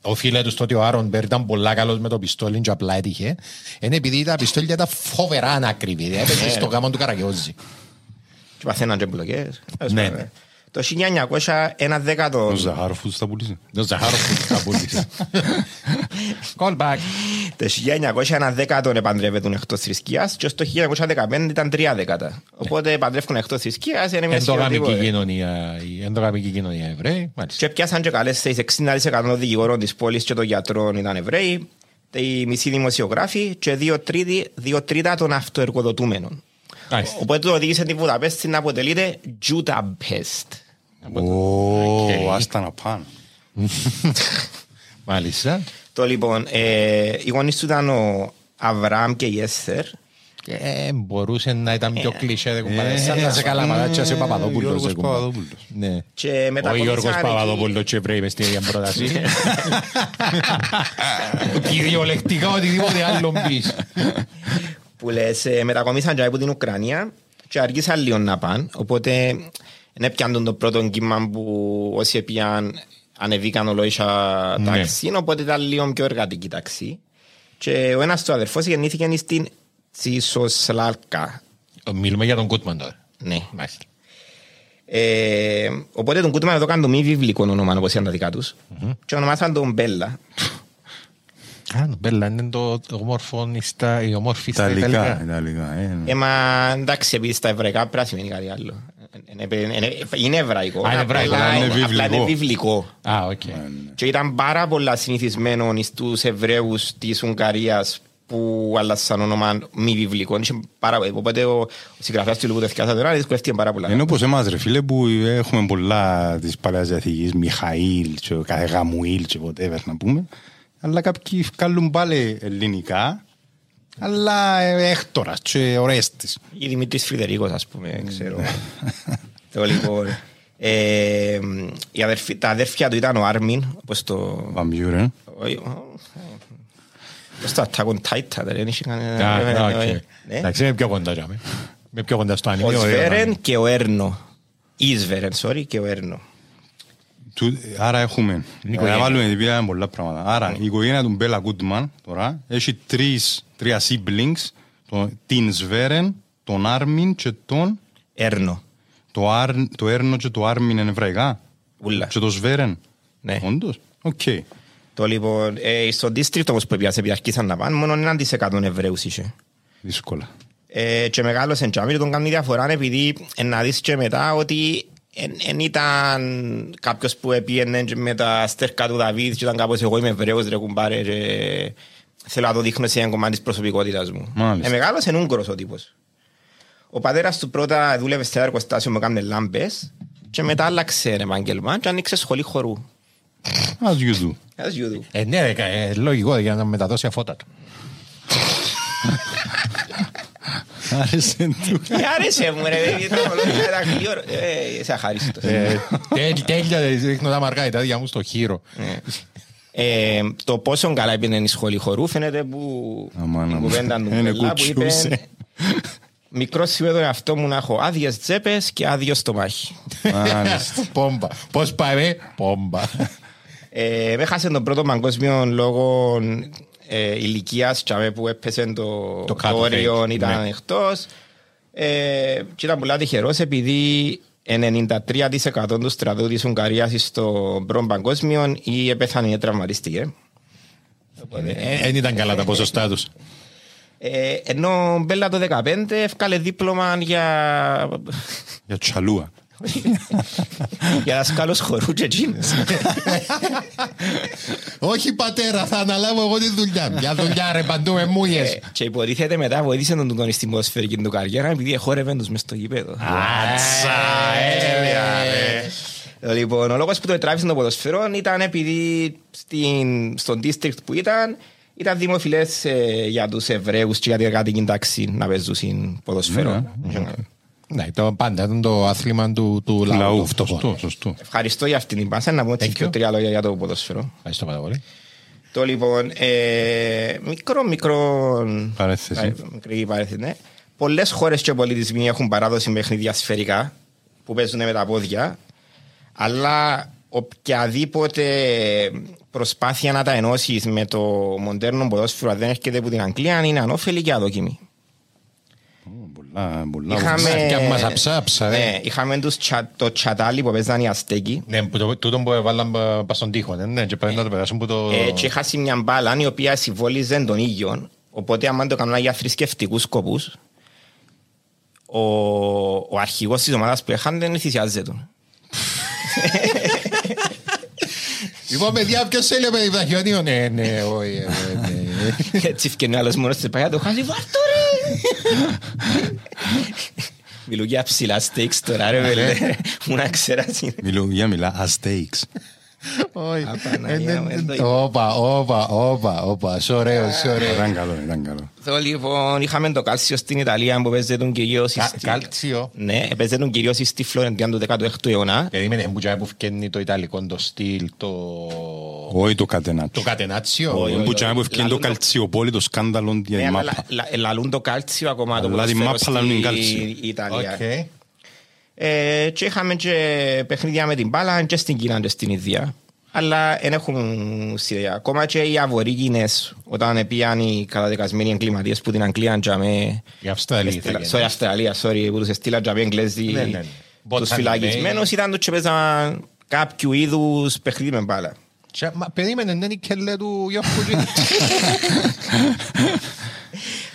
ο φίλε του τότε ο Άρον Μπέρ ήταν πολλά καλός με το πιστόλι και απλά έτυχε είναι επειδή τα πιστόλια ήταν φοβερά ανάκριβη έπαιζε στο γάμο του Καραγιώζη Και παθαίναν και μπλοκές. Ναι, ναι. Το 1900 ένα δέκατο... Ο Ζαχάροφ που τα πουλήσει. ο Ζαχάροφ που τα πούλησε call back Το 1900 ένα δέκατο επαντρεύεται εκτός θρησκείας και στο 1915 ήταν τρία δέκατα. Οπότε παντρεύκουν εκτός θρησκείας, είναι μια ενδογαμική σχεδόν κοινωνία η ενδογαμική κοινωνία Εβραίοι μάλιστα Και πιάσαν και καλές θέσεις 60% των δικηγόρων της πόλης και των γιατρών ήταν Εβραίοι, οι μισοί δημοσιογράφοι και δύο, τρίτη, δύο τρίτα των αυτοεργοδοτούμενων. Μάλιστα. Οπότε το οδήγησε την Βουδαπέστη να αποτελείται Τζούταμπεστ. Ω, άστα να πάνε. Μάλιστα. Το λοιπόν, ε, οι γονείς του ήταν ο Αβραάμ και η Έσθερ. Ε, μπορούσε να ήταν πιο Ε, κλεισέ, δεν Ε, κουμπάρε. Σαν να σε καλά μαλάτσια σε Παπαδόπουλος. Γιώργος δεν κουμπάρε. Παπαδόπουλος. Ναι. Και Ο μετακόμισαν Γιώργος εκεί- Παπαδόπουλος και πρέπει μες στην ίδια πρόταση. Κυριολεκτικά οτιδήποτε άλλο πεις. Που λες, ε, μετακομίσαν και από την Ουκρανία και αργήσαν λίγο να πάνε. Οπότε δεν πιάνουν το πρώτο κύμα που όσοι πήγαν ανεβήκαν ολόισα Ναι. ταξί, οπότε ήταν λίγο πιο εργατική ταξί. Και ο ένας του αδερφός γεννήθηκε στην Τσισοσλάλκα. Μιλούμε για τον Κούτμαν τώρα. Ναι. Μάλιστα. Ε, οπότε τον Κούτμαν εδώ κάνουν το μη βιβλικό όνομα όπως ήταν τα δικά τους και ονομάσαν τον Μπέλα. Α, το Μπέλα είναι το το όμορφο στα- η ομόρφη στα Ιταλικά, Ιταλικά. Ιταλικά. ε, ναι. Ε, μα εντάξει, επειδή στα εβραϊκά πρέπει να σημαίνει κάτι άλλο. Ε, ε, ε, ε, Είναι εβραϊκό. Α, είναι εβραϊκό, απλά- είναι Απλά είναι βιβλικό. βιβλικό. Α, οκ. Και ήταν πάρα πολλά συνηθισμένο στους Εβραίους της Ουγγαρίας που άλλασαν όνομα μη βιβλικό. Είχε πάρα- Οπότε ο, ο συγγραφέας του Λουκού Τεθιάσα τώρα δυσκολεύτηκε πάρα πολλά. Είναι όπως εμάς ρε φίλε που έχουμε πολλά της παλαιάς διαθήκης, Μιχαήλ και ο κάθε Σαμουήλ και whatever να πούμε. Αλλά κάποιοι βγάλουν πάλι ελληνικά, αλλά ε, Έκτορας και Ορέστης. Ή Δημήτρης Φρυδερίκος ας πούμε, ξέρω. το λοιπόν. Ε, οι αδερφοί- τα αδέρφια του ήταν ο Άρμιν, όπως το... Βαμπιούρ, ε. όχι, ο- Πώς το Attack on Titan, δεν είχε κανένα... Α, ε, οκ. ε, ναι. Εντάξει, είμαι πιο κοντά. τζάμε. Είμαι πιο κοντά στο Ο anime. Σβέρεν και ο Έρνο. Ή Σβέρεν, sorry, και ο Έρνο. Του- Άρα έχουμε, οικογένεια. να βάλουμε επειδή είναι πολλά πράγματα. Άρα η οικογένεια του Μπέλα Γκούτμαν τώρα έχει τρεις, τρία siblings, το, την Σβέρεν, τον Άρμιν και τον Έρνο. το, Αρ, το Έρνο και το Άρμιν είναι εβραϊκά; Ούλα. Και το Σβέρεν; Ναι. Όντως; Οκ. Το λοιπόν, ε, στο district όμως που έπιασε, επειδή αρχίσαν να πάνε, μόνο έναν της εκατόν Εβραίους είχε. Δύσκολα. Ε, και μεγάλος εν τζάμι, τον κάνει διαφορά επειδή ε, να δεις και μετά ότι δεν ήταν κάποιος που έπιενε και με τα στέρκα του Δαβίδ και ήταν κάπως εγώ είμαι Εβραίος ρε κουμπάρε και θέλω να το δείχνω σε ένα κομμάτι της προσωπικότητας μου. Μάλιστα. Ε, μεγάλος είναι Ούγγρος ο τύπος. Ο πατέρας του πρώτα δούλευε σε ένα εργοστάσιο που έκανε λάμπες και μετά άλλαξε επάγγελμα και άνοιξε σχολή χορού. As you do. As you do. Ε, ναι, ρε, κα- ε, λογικό για να μεταδώσει αφότα του. Άρεσε του. Ε, Άρεσε μου ρε, παιδί, ήταν ολόκληρο ένα γλυόρο. Ε, Είσαι αχαρίστητος. Ε, τέλ- Τέλεια, ε, δείχνω τα μαργά, τα διά μου στο χείρο. Ε, το πόσο καλά έπαιρνε η σχολή χορού φαίνεται που Αμάν, η αμάν. κουβέντα του Είναι Μπελά που είπε κουτσούσε. μικρό σημείο εαυτό μου να έχω άδειες τσέπες και άδειο στομάχι. Μάλιστα. Πόμπα. Πώς πάει, ε; Πόμπα. Ε, με χάσε τον πρώτο παγκόσμιο λόγω ε, ηλικίας τσάμε που έπεσε το, Το το, cut όριο, rate, ήταν ναι. εκτός. Ε, και ήταν πολλά τυχερός επειδή 93% τους στρατούς της Ουγγαρίας στο πρώτο παγκόσμιο ή επέθανε ή τραυματίστηκε. Δεν ήταν καλά τα ποσοστά τους. Ε, ενώ ο Μπέλα το 2015 έφκαλε δίπλωμα για, Για τσαλούα. για δασκάλος χορού και εκείνος. Όχι πατέρα, θα αναλάβω εγώ τη δουλειά. Μια δουλειά ρε παντού με μούγες. Ε, και υποτίθεται μετά βοήθησε τον τον στην ποδοσφαιρική του καριέρα επειδή εχόρευε τους μες στο γήπεδο. Άτσα, έλεα ρε. Λοιπόν, ο λόγος που το τράβησε το ποδοσφαιρό ήταν επειδή στην, στον district που ήταν ήταν δημοφιλές ε, για τους Εβραίους και για την εργατική τάξη να παίζουν ποδοσφαιρό. Ναι, το πάντα ήταν το άθλημα του, του λαού. Λαού. το φτωχό. Σωστό, σωστό. Ευχαριστώ για αυτήν την πάσα. Να πούμε έτσι Thank και you. τρία λόγια για το ποδοσφαιρό. Ευχαριστώ πάρα πολύ. Το λοιπόν, ε, μικρό, μικρό. Παρέθεση. ε, Μικρή παρέθεση, ναι. Πολλές χώρες και πολιτισμοί έχουν παράδοση παιχνίδια σφαιρικά που παίζουν με τα πόδια. Αλλά οποιαδήποτε προσπάθεια να τα ενώσεις με το μοντέρνο ποδόσφαιρο, αν δεν έρχεται από την Αγγλία, είναι ανώφελη και αδόκιμη. Πολλά, πολλά. Είχαμε, Και μας αψάψα, ε. ναι, είχαμε τους, τσα- το τσατάλι που παίζαν οι Αστέκοι. Ναι, που το- τούτο που έβαλαν πα- πας στον τοίχο, ναι, ναι, και πρέπει να το περάσουν που το... Ε, και είχα μια μπάλα η οποία συμβόλιζε τον ήλιο. Οπότε, άμα το κάνουν για θρησκευτικούς σκοπούς, ο, ο αρχηγός της ομάδας που είχαν δεν θυσιάζεται. Λοιπόν, παιδιά, ποιος θέλει με διδαχιονίο. Ναι, ναι, όχι, ε, ναι. Έτσι φτιάχνει ο άλλος μόνος της παγιά το χάζει «Βάρτο ρε!» Μιλούν για ψηλά steaks τώρα ρε βέλε. Μου να ξέρας είναι. Μιλούν για μιλά Aztecs. Όχι. Απαναγία Ε, μου, ναι, δεν το ναι. είπα. Όπα, όπα, όπα, όπα. Ωραίο, ωραίο. Ήταν καλό, ήταν καλό. Το λοιπόν, είχαμε το κάλσιο στην Ιταλία που παίζεται τον κυρίως Κα- στη- Κάλτσιο. Ναι, παίζεται τον κυρίως στη Φλωρεντία του 16ου αιώνα. Περίμενε, μου τζάμε που φκένει το ιταλικό το στυλ, το... Όχι το Το κατενάτσιο. κατενάτσιο. Όχι, Που τσάμε που ευκαιρία το Λαλούν το- καλτσιοπόλη, το σκάνδαλο για Ναι, τη αλλά μάπα. λα- λα- λαλούν το κάλτσιο ακόμα το Αλλά τη ποδοσφαίρο μάπα λαλούν στη κάλτσιο. Ιταλία. Οκ. Ε, και είχαμε και παιχνίδια με την μπάλα και στην Κίνα και στην Ινδία. Αλλά δεν έχουν ουσία. Ακόμα και οι αβορήγινες όταν πήγαν οι καταδικασμένοι εγκληματίες που την Αγγλία και με... Η Αυστραλία. ήθελε. Sorry, Αυστραλία, sorry, που τους έστειλαν και με Εγγλέζοι Ναι, ναι, ναι. τους Μποτανημένοι. φυλακισμένους ήταν τους και παίζαν κάποιου είδους παιχνίδι με μπάλα. Τσα- Μα περίμενε, δεν είναι η κελέ του Γιώργου Τζι.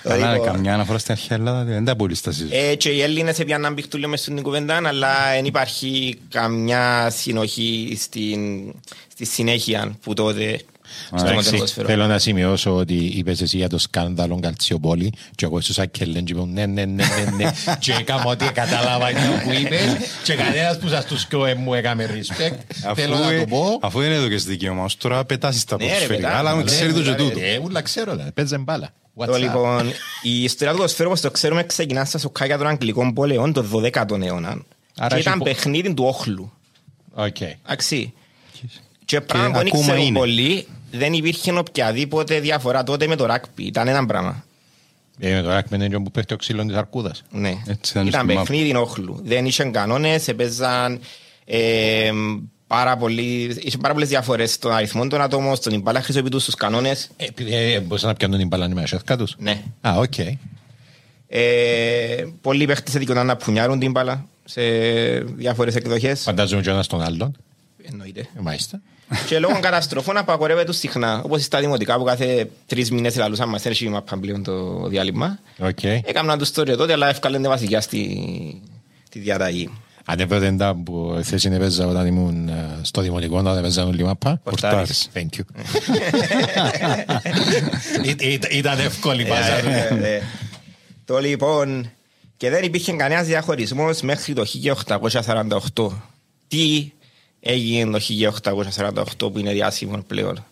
Καλά, Λοιπόν, καμιά αναφορά στην αρχαία Ελλάδα δεν τα πολύ στασίζουν. Ε, και οι Έλληνες έπιαναν πιχτούλιο μες στην κουβέντα, αλλά δεν υπάρχει καμιά συνοχή στην, στη συνέχεια που τότε στο Εντάξει, μοντέρνο ποδόσφαιρο. Θέλω να σημειώσω ότι είπες εσύ για το σκάνδαλο Καλτσιοπόλη και εγώ στους Ακελέν και είπα ναι, ναι, ναι, ναι, ναι και έκανα ότι κατάλαβα αυτό που είπες και κανένας που σας τους κόε μου έκαμε respect θέλω να το πω Αφού δεν έδωκες δικαίωμα, ως τώρα πετάσεις τα Ναι, ρε, ποδοσφαιρικά, πετά. αλλά με Ναι, ξέρει το και ναι, τούτο. Ε, ούλα ξέρω, ρε, παίζε μπάλα. What's Το, up? λοιπόν, η ιστορία του ποδοσφαίρου, όπως το ξέρουμε, ξεκινάς στα σοκάκια των Αγγλικών πόλεων το 12ο αιώνα. Άρα και έχει ήταν πο- παιχνίδι του όχλου. Οκ. Εντάξει. Και πράγμα που δεν ακόμα ξέρουν είναι. πολλοί, δεν υπήρχε οποιαδήποτε διαφορά τότε με το ράγκμπι. Ήταν ένα πράγμα. Ε, το ράγκμπι εν είναι που πέφτει ο ξύλος της αρκούδας. Ναι. Έτσι ήταν Ήταν στη μάπα. παιχνίδι όχλου. Δεν είχε κανόνες, έπαιζαν ε, πάρα, πολύ, είχε πάρα πολλές διαφορές στον αριθμό των ατόμων, στον μπάλα χρησιμοποιητού, στου κανόνες. Ε, επειδή, ε, μπορούσαν να πιάνουν την μπάλα με τα σιέρκα τους. Ναι. Α, οκ. Ε, πολλοί παίχτες δικαιούνταν να πουνιάρουν την μπάλα σε διάφορε εκδοχές. Φαντάζομαι και ο ένας τον άλλον. Εννοείται. Ε, Μάλιστα. Και λόγω καταστροφών απαγορεύεται τους συχνά. Όπως στα δημοτικά που κάθε τρεις μήνες λαλούσαν μας έρχεται η μαπά πλέον το διάλειμμα. Οκ. Έκαναν τους το τότε, αλλά εύκολα βασιλιά στη, τη διαταγή. Ανέβαινε τα που θέση έπαιζα όταν ήμουν ε, στο δημοτικό να έπαιζαν όλοι μάπα. Πορτάρις. Thank you. Ή- ή- Ήταν εύκολη Ε, πάσα. ε, ε. Το λοιπόν, και δεν υπήρχε κανένας διαχωρισμός μέχρι το 1848. Τι έγινε το 1848 που είναι διάσημο πλέον.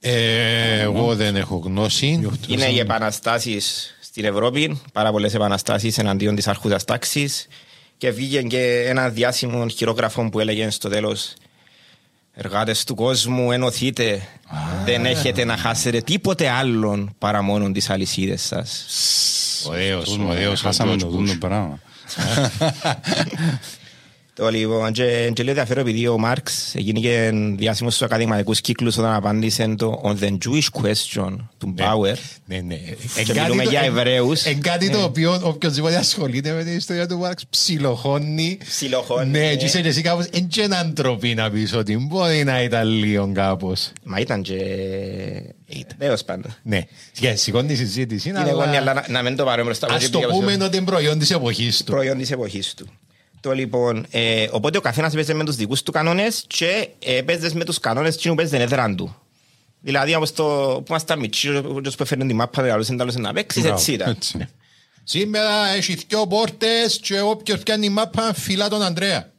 Ε, Εγώ δεν έχω γνώση. Είναι οι επαναστάσεις στην Ευρώπη, πάρα πολλές επαναστάσεις εναντίον της αρχούδας τάξης. Και βγήκε και ένα διάσημο χειρόγραφο που έλεγε στο τέλος. Εργάτες του κόσμου, ενωθείτε. Δεν έχετε να χάσετε τίποτε άλλον παρά μόνο τις αλυσίδες σας. Ωραίος, ωραίος. ο Χάσαμε George το Bush. δούμε πράγμα. Το λοιπόν, και, και λέω ενδιαφέρον επειδή ο Μάρξ έγινε και διάσημος στους ακαδηματικούς κύκλους όταν απάντησε το on the Jewish question του Bauer. Ναι, ναι. Και μιλούμε για Εβραίους. Είναι κάτι το οποίο οποιοςδήποτε ασχολείται με την ιστορία του Μάρξ ψιλοχώνει. Ψιλοχώνει, Ναι, ναι. και είσαι και εσύ κάπως εν και έναν τροπή να πεις ότι μπορεί να ήταν λίγο κάπως. Μα ήταν και... Τέλος πάντων. Ναι. Και σηκώνει η συζήτηση. Είναι γόνια, αλλά να, να μην το πάρουμε μπροστά. Ας το πούμε ότι είναι προϊόν της εποχής του. προϊόν της εποχής του. Το λοιπόν, ε, οπότε ο καθένας έπαιζε με τους δικούς του κανόνες και έπαιζες με τους κανόνες και παίζες έδραν του. Δηλαδή, όπως το που ήμασταν μητσί, ο που έφερνε την μάπα, λαλούσαν τα άλλους να παίξεις, έτσι ήταν. Έτσι. Σήμερα έχει δυο πόρτες και όποιος πιάνει μάπα φυλά τον Ανδρέα.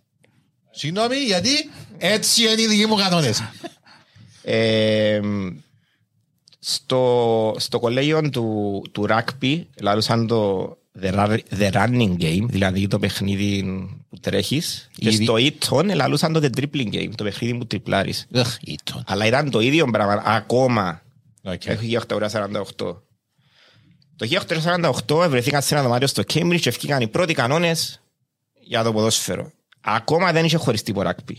Συγγνώμη, γιατί έτσι είναι οι δικοί μου κανόνες. Ε, στο, στο κολέγιο του, του rugby λαλούσαν το the, ra- the running game, δηλαδή το παιχνίδι που τρέχεις και Ήδη- στο Eton λαλούσαν το the dribbling game, το παιχνίδι που τριπλάρεις. Εχ, ήταν. Αλλά ήταν το ίδιο πράγμα ακόμα Οκ. το 1848. Το 1848 βρεθήκαν σε ένα δωμάτιο στο Cambridge και βγήκαν οι πρώτοι κανόνες για το ποδόσφαιρο. Ακόμα δεν είχε χωριστεί το rugby.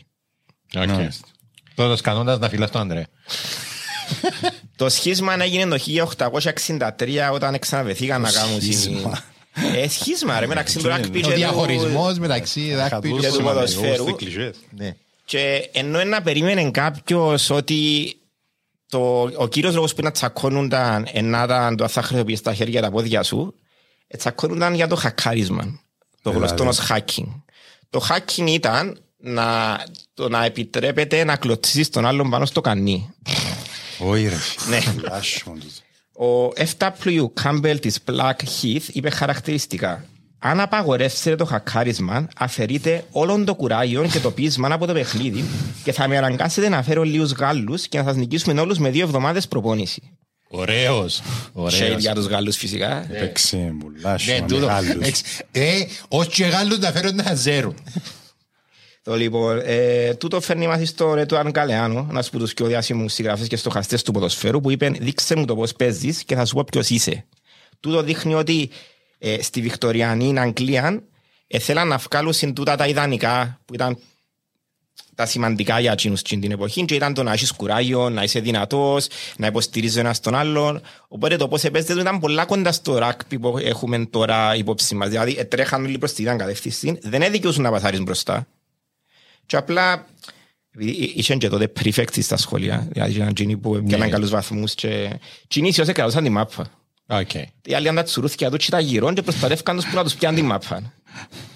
Οκ. Πρώτος κανόνας να φυλάς τον Ανδρέα. Το σχίσμα έγινε το 1863 όταν ξαναβρεθήκαν να κάνουν Σχίσμα. Ε, σχίσμα ρε μεταξύ του rugby Ο και του... διαχωρισμός μεταξύ ράγκμπι και του ποδοσφαίρου. Ναι. Και ενώ να περίμενε κάποιος ότι το, ο κύριος λόγος που να τσακώνονταν ενώ ήταν το αν θα χρησιμοποιείς τα χέρια και τα πόδια σου ε, τσακώνονταν για το χακάρισμα το γνωστό ως hacking το hacking ήταν να, το να επιτρέπεται να κλωτσίσεις τον άλλον πάνω στο κανί Όχι ρε. Ναι. Λάσσο τούτο. Ο F.W. Campbell της Black Heath είπε χαρακτηριστικά αν απαγορεύσετε το χακάρισμα, αφαιρείτε όλο το κουράγιο και το πείσμα από το παιχνίδι και θα με αναγκάσετε να φέρω λίγους Γάλλους και να σας νικήσουμε όλους με δύο εβδομάδες προπόνηση. Ωραίος. Shade Ωραίος. για τους Γάλλους φυσικά. Παίξε πολλά Ναι, σιμα τούτο. μεγάλους. Εξ- Ε, ως και Γάλλους να φέρουν να ζέρουν. Το λοιπόν, ε, τούτο φέρνει μας στο Ρετουάν Καλεάνο, ένας από τους πιο διάσημους συγγραφείς και στοχαστές του ποδοσφαίρου, που είπε «Δείξε μου το πώς παίζεις και θα σου πω ποιος είσαι». Τούτο δείχνει ότι ε, στη Βικτοριανή Αγγλία ε, θέλαν να βγάλουν τούτα τα ιδανικά που ήταν τα σημαντικά για εκείνους εκείνη την εποχή και ήταν το να έχεις κουράγιο, να είσαι δυνατός, να υποστηρίζεις ο ένας τον άλλον. Οπότε το πώς έπαιζες του ήταν πολλά κοντά στο ράκπι που έχουμε τώρα υπόψη μας. Δηλαδή ε, τρέχαν όλοι προς την ίδια κατεύθυνση, δεν έδικαιούσαν να πασάρεις μπροστά. Και απλά επειδή εί- είχαν και τότε prefects στα σχολεία, δηλαδή ήταν εκείνοι που έπιαναν καλούς βαθμούς και εκείνοι ίσως κρατούσαν τη μάπα. Οκ. Οι άλλοι αν τα τσουρούθηκια του και τα γύρω και προσπαθεύκαν τους που να τους πιάνουν τη μάπα.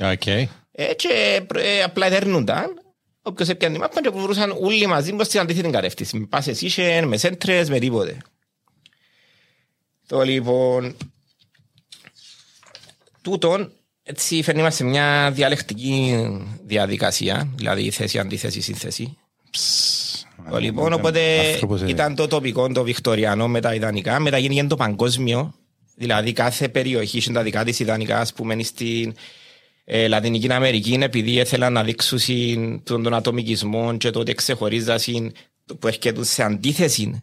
Οκ. Ε, και ε, απλά εδέρνονταν. Όποιος έπιανε τη μάπα και βρούσαν όλοι μαζί προς την αντίθετη κατεύθυνση. Με πάσες είχε, με σέντρες, με τίποτε. Το λοιπόν... Τούτον, έτσι φέρνει μας σε μια διαλεκτική διαδικασία, δηλαδή θέση, αντίθεση, σύνθεση. Το λοιπόν, οπότε Άνθρωπος, ε, ήταν το τοπικό, το βικτοριανό με τα ιδανικά, μετά γίνηκε το παγκόσμιο, δηλαδή κάθε περιοχή είχε τα δικά της ιδανικά, ας πούμε, στην ε, Λατινική Αμερική, επειδή ήθελαν να δείξουν συν- τον, τον ατομικισμό και το ότι ξεχωρίζασαν που έρχεται σε αντίθεση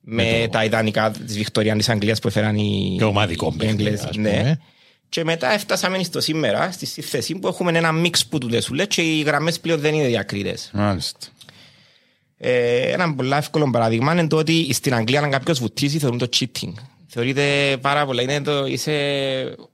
με, τα ιδανικά της Βικτοριανής Αγγλίας που έφεραν οι, Και ομαδικό οι παιχνίδι, Έγγλες. ας Ναι. πούμε. Και μετά έφτασαμε στο σήμερα, στη στη θέση που έχουμε ένα μίξ που του λες και οι γραμμές πλέον δεν είναι διακρίτες. Μάλιστα. Ε, ένα πολύ εύκολο παράδειγμα είναι το ότι στην Αγγλία αν κάποιος βουτήσει θεωρούν το cheating. Θεωρείται πάρα πολλά. Είναι το είσαι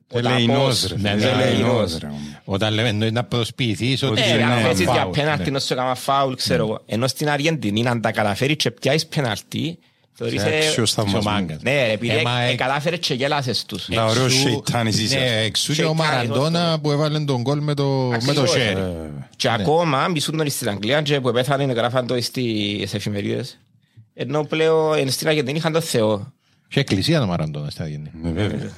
Ελεηνός, ρε. Ναι, φίλε, ναι, ελεηνός, ναι. ρε, ομοιά. Όταν λέμε εννοείς να προσποιηθείς ότι Ναι, είναι αν ένα παίζεις για φάουλ, πέναλτι ναι. να σου έκανα φάουλ, ξέρω εγώ. Ενώ στην Αργεντινή, αν τα καταφέρεις και πιάσεις πέναλτι, θεωρείσαι... Άξιος θαυμασμός. Ξομάγκας. Ναι, ρε, επειδή Ε, μα, ε, ε, κατάφερες και γέλασες τους. Να ωραίος Εξού- σεϊτάνης είσαι. Ναι, εξού και ο Σεϊτάνης, Μαραντόνα όσο. που έβαλε τον γκολ με το, με το Ακριβώς. χέρι. Ε, Και ακόμα μισούν τον στην Αγγλία και που επέθανε γράφαν το στις εφημερίδες. Ενώ πλέον ε, στην Αργεντινή είχαν το Θεό. Και εκκλησία το Μαραντόνα στην Αργεντινή; ναι, βέβαια.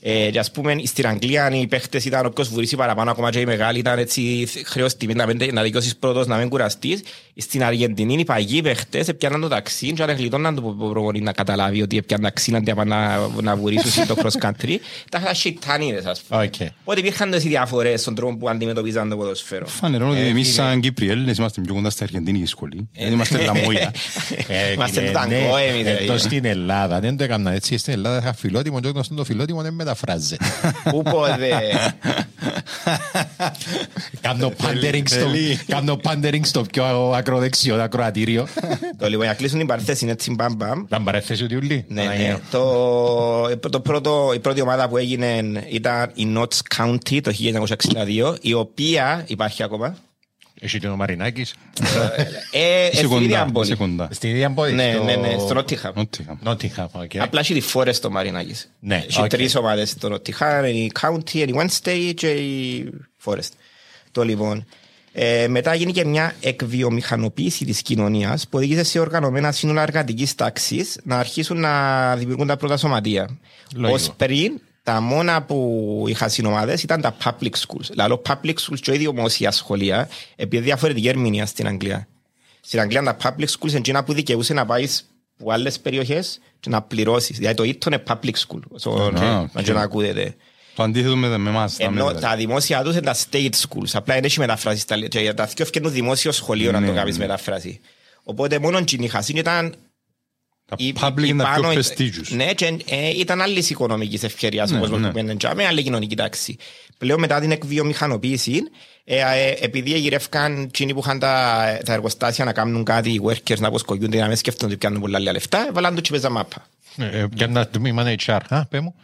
Ε, και ας πούμε στην Αγγλία οι παίχτες ήταν όποιος βουρήσει παραπάνω ακόμα και οι μεγάλοι ήταν έτσι χρέος τιμή να, μην, να δικαιώσεις πρώτος να μην κουραστείς. Στην Αργεντινή οι παγιοί παίχτες έπιαναν το ταξί και αν γλιτώναν το προπονητή να καταλάβει ότι έπιαν ταξί αντί από να, να βουρήσουν το cross country. Τα είχαν σιτάνιδες ας πούμε. Οκ. Οπότε υπήρχαν τόσοι διαφορές στον τρόπο που αντιμετωπίζαν το ποδοσφαίρο. Φανερό ότι εμείς σαν Κύπροι Έλληνες είμαστε πιο κοντά στην Αργεντινή σχολή. Δεν είμαστε λαμόγια. Ε, Είμαστε φίλε, τάνγκο, ναι, εμείς, Εδώ ε. στην Ελλάδα δεν το έκανα έτσι. Στην Ελλάδα είχα φιλότιμο και γνωστό το φιλότιμο δεν μεταφράζεται. Πού πότε. Κάνω pandering στο- θέλει. Κάνω pandering στο πιο ακροδεξιό ακροατήριο. Το λοιπόν για κλείσουν οι παρθές είναι έτσι μπαμ μπαμ. Να παρέθεση ότι ούλοι. Ναι, ναι. Το, το πρώτο, η πρώτη ομάδα που έγινε ήταν η Notts County το 1962, η οποία υπάρχει ακόμα. Έχει και ο Μαρινάκης. Ε, Είσαι στην ίδια κοντά. πόλη. Είσαι κοντά. Στην ίδια πόλη. Ναι, στο- ναι, ναι, στο Νότιγχαμ. Νότιγχαμ. Νότιγχαμ, οκ. Απλά έχει τη Forest το Μαρινάκης. Ναι, Έχει οκ. τρεις ομάδες στο Νότιγχαμ, η County, η Wednesday και η Forest. Το λοιπόν. Ε, μετά γίνει και μια εκβιομηχανοποίηση της κοινωνίας που οδήγησε σε οργανωμένα σύνολα εργατικής τάξης να αρχίσουν να δημιουργούν τα πρώτα σωματεία. Λογικό. Ως πριν, τα μόνα που είχαν συνομάδες ήταν τα public schools. Δηλαδή, public schools και η δημόσια σχολεία, επειδή διαφορετική ερμηνεία στην Αγγλία. Στην Αγγλία τα public schools είναι εκείνα που δικαιούσε να πάεις από άλλες περιοχές και να πληρώσεις. Δηλαδή το ήττο είναι public school. So, Α, να και να ακούγεται. Το αντίθετο με με εμάς. τα Ενώ μέτρα. τα δημόσια τους είναι τα state schools. Απλά δεν έχει μεταφράσεις. στα- και για Τα δυο ευκαινούν δημόσιο σχολείο να το Ναι, κάνεις ναι. μεταφράση. Οπότε μόνο η χασίν ήταν Τα η- public η είναι τα πιο πάνω- prestigious. Ναι, και ε, ήταν άλλης οικονομικής ευκαιρίας Ναι, ο κόσμο ναι. που πήγαινε τζάμε, άλλη κοινωνική τάξη. Πλέον μετά την εκβιομηχανοποίηση, ε, ε, επειδή γυρεύκαν εκείνοι που είχαν τα, τα εργοστάσια να κάνουν κάτι, οι workers να αποσκογιούνται, να μην σκέφτονται ότι πιάνουν πολλά λεφτά, έβαλαν του τσιπέζα μάπα. Ε, Για να τμήμα HR. Α, πέ μου.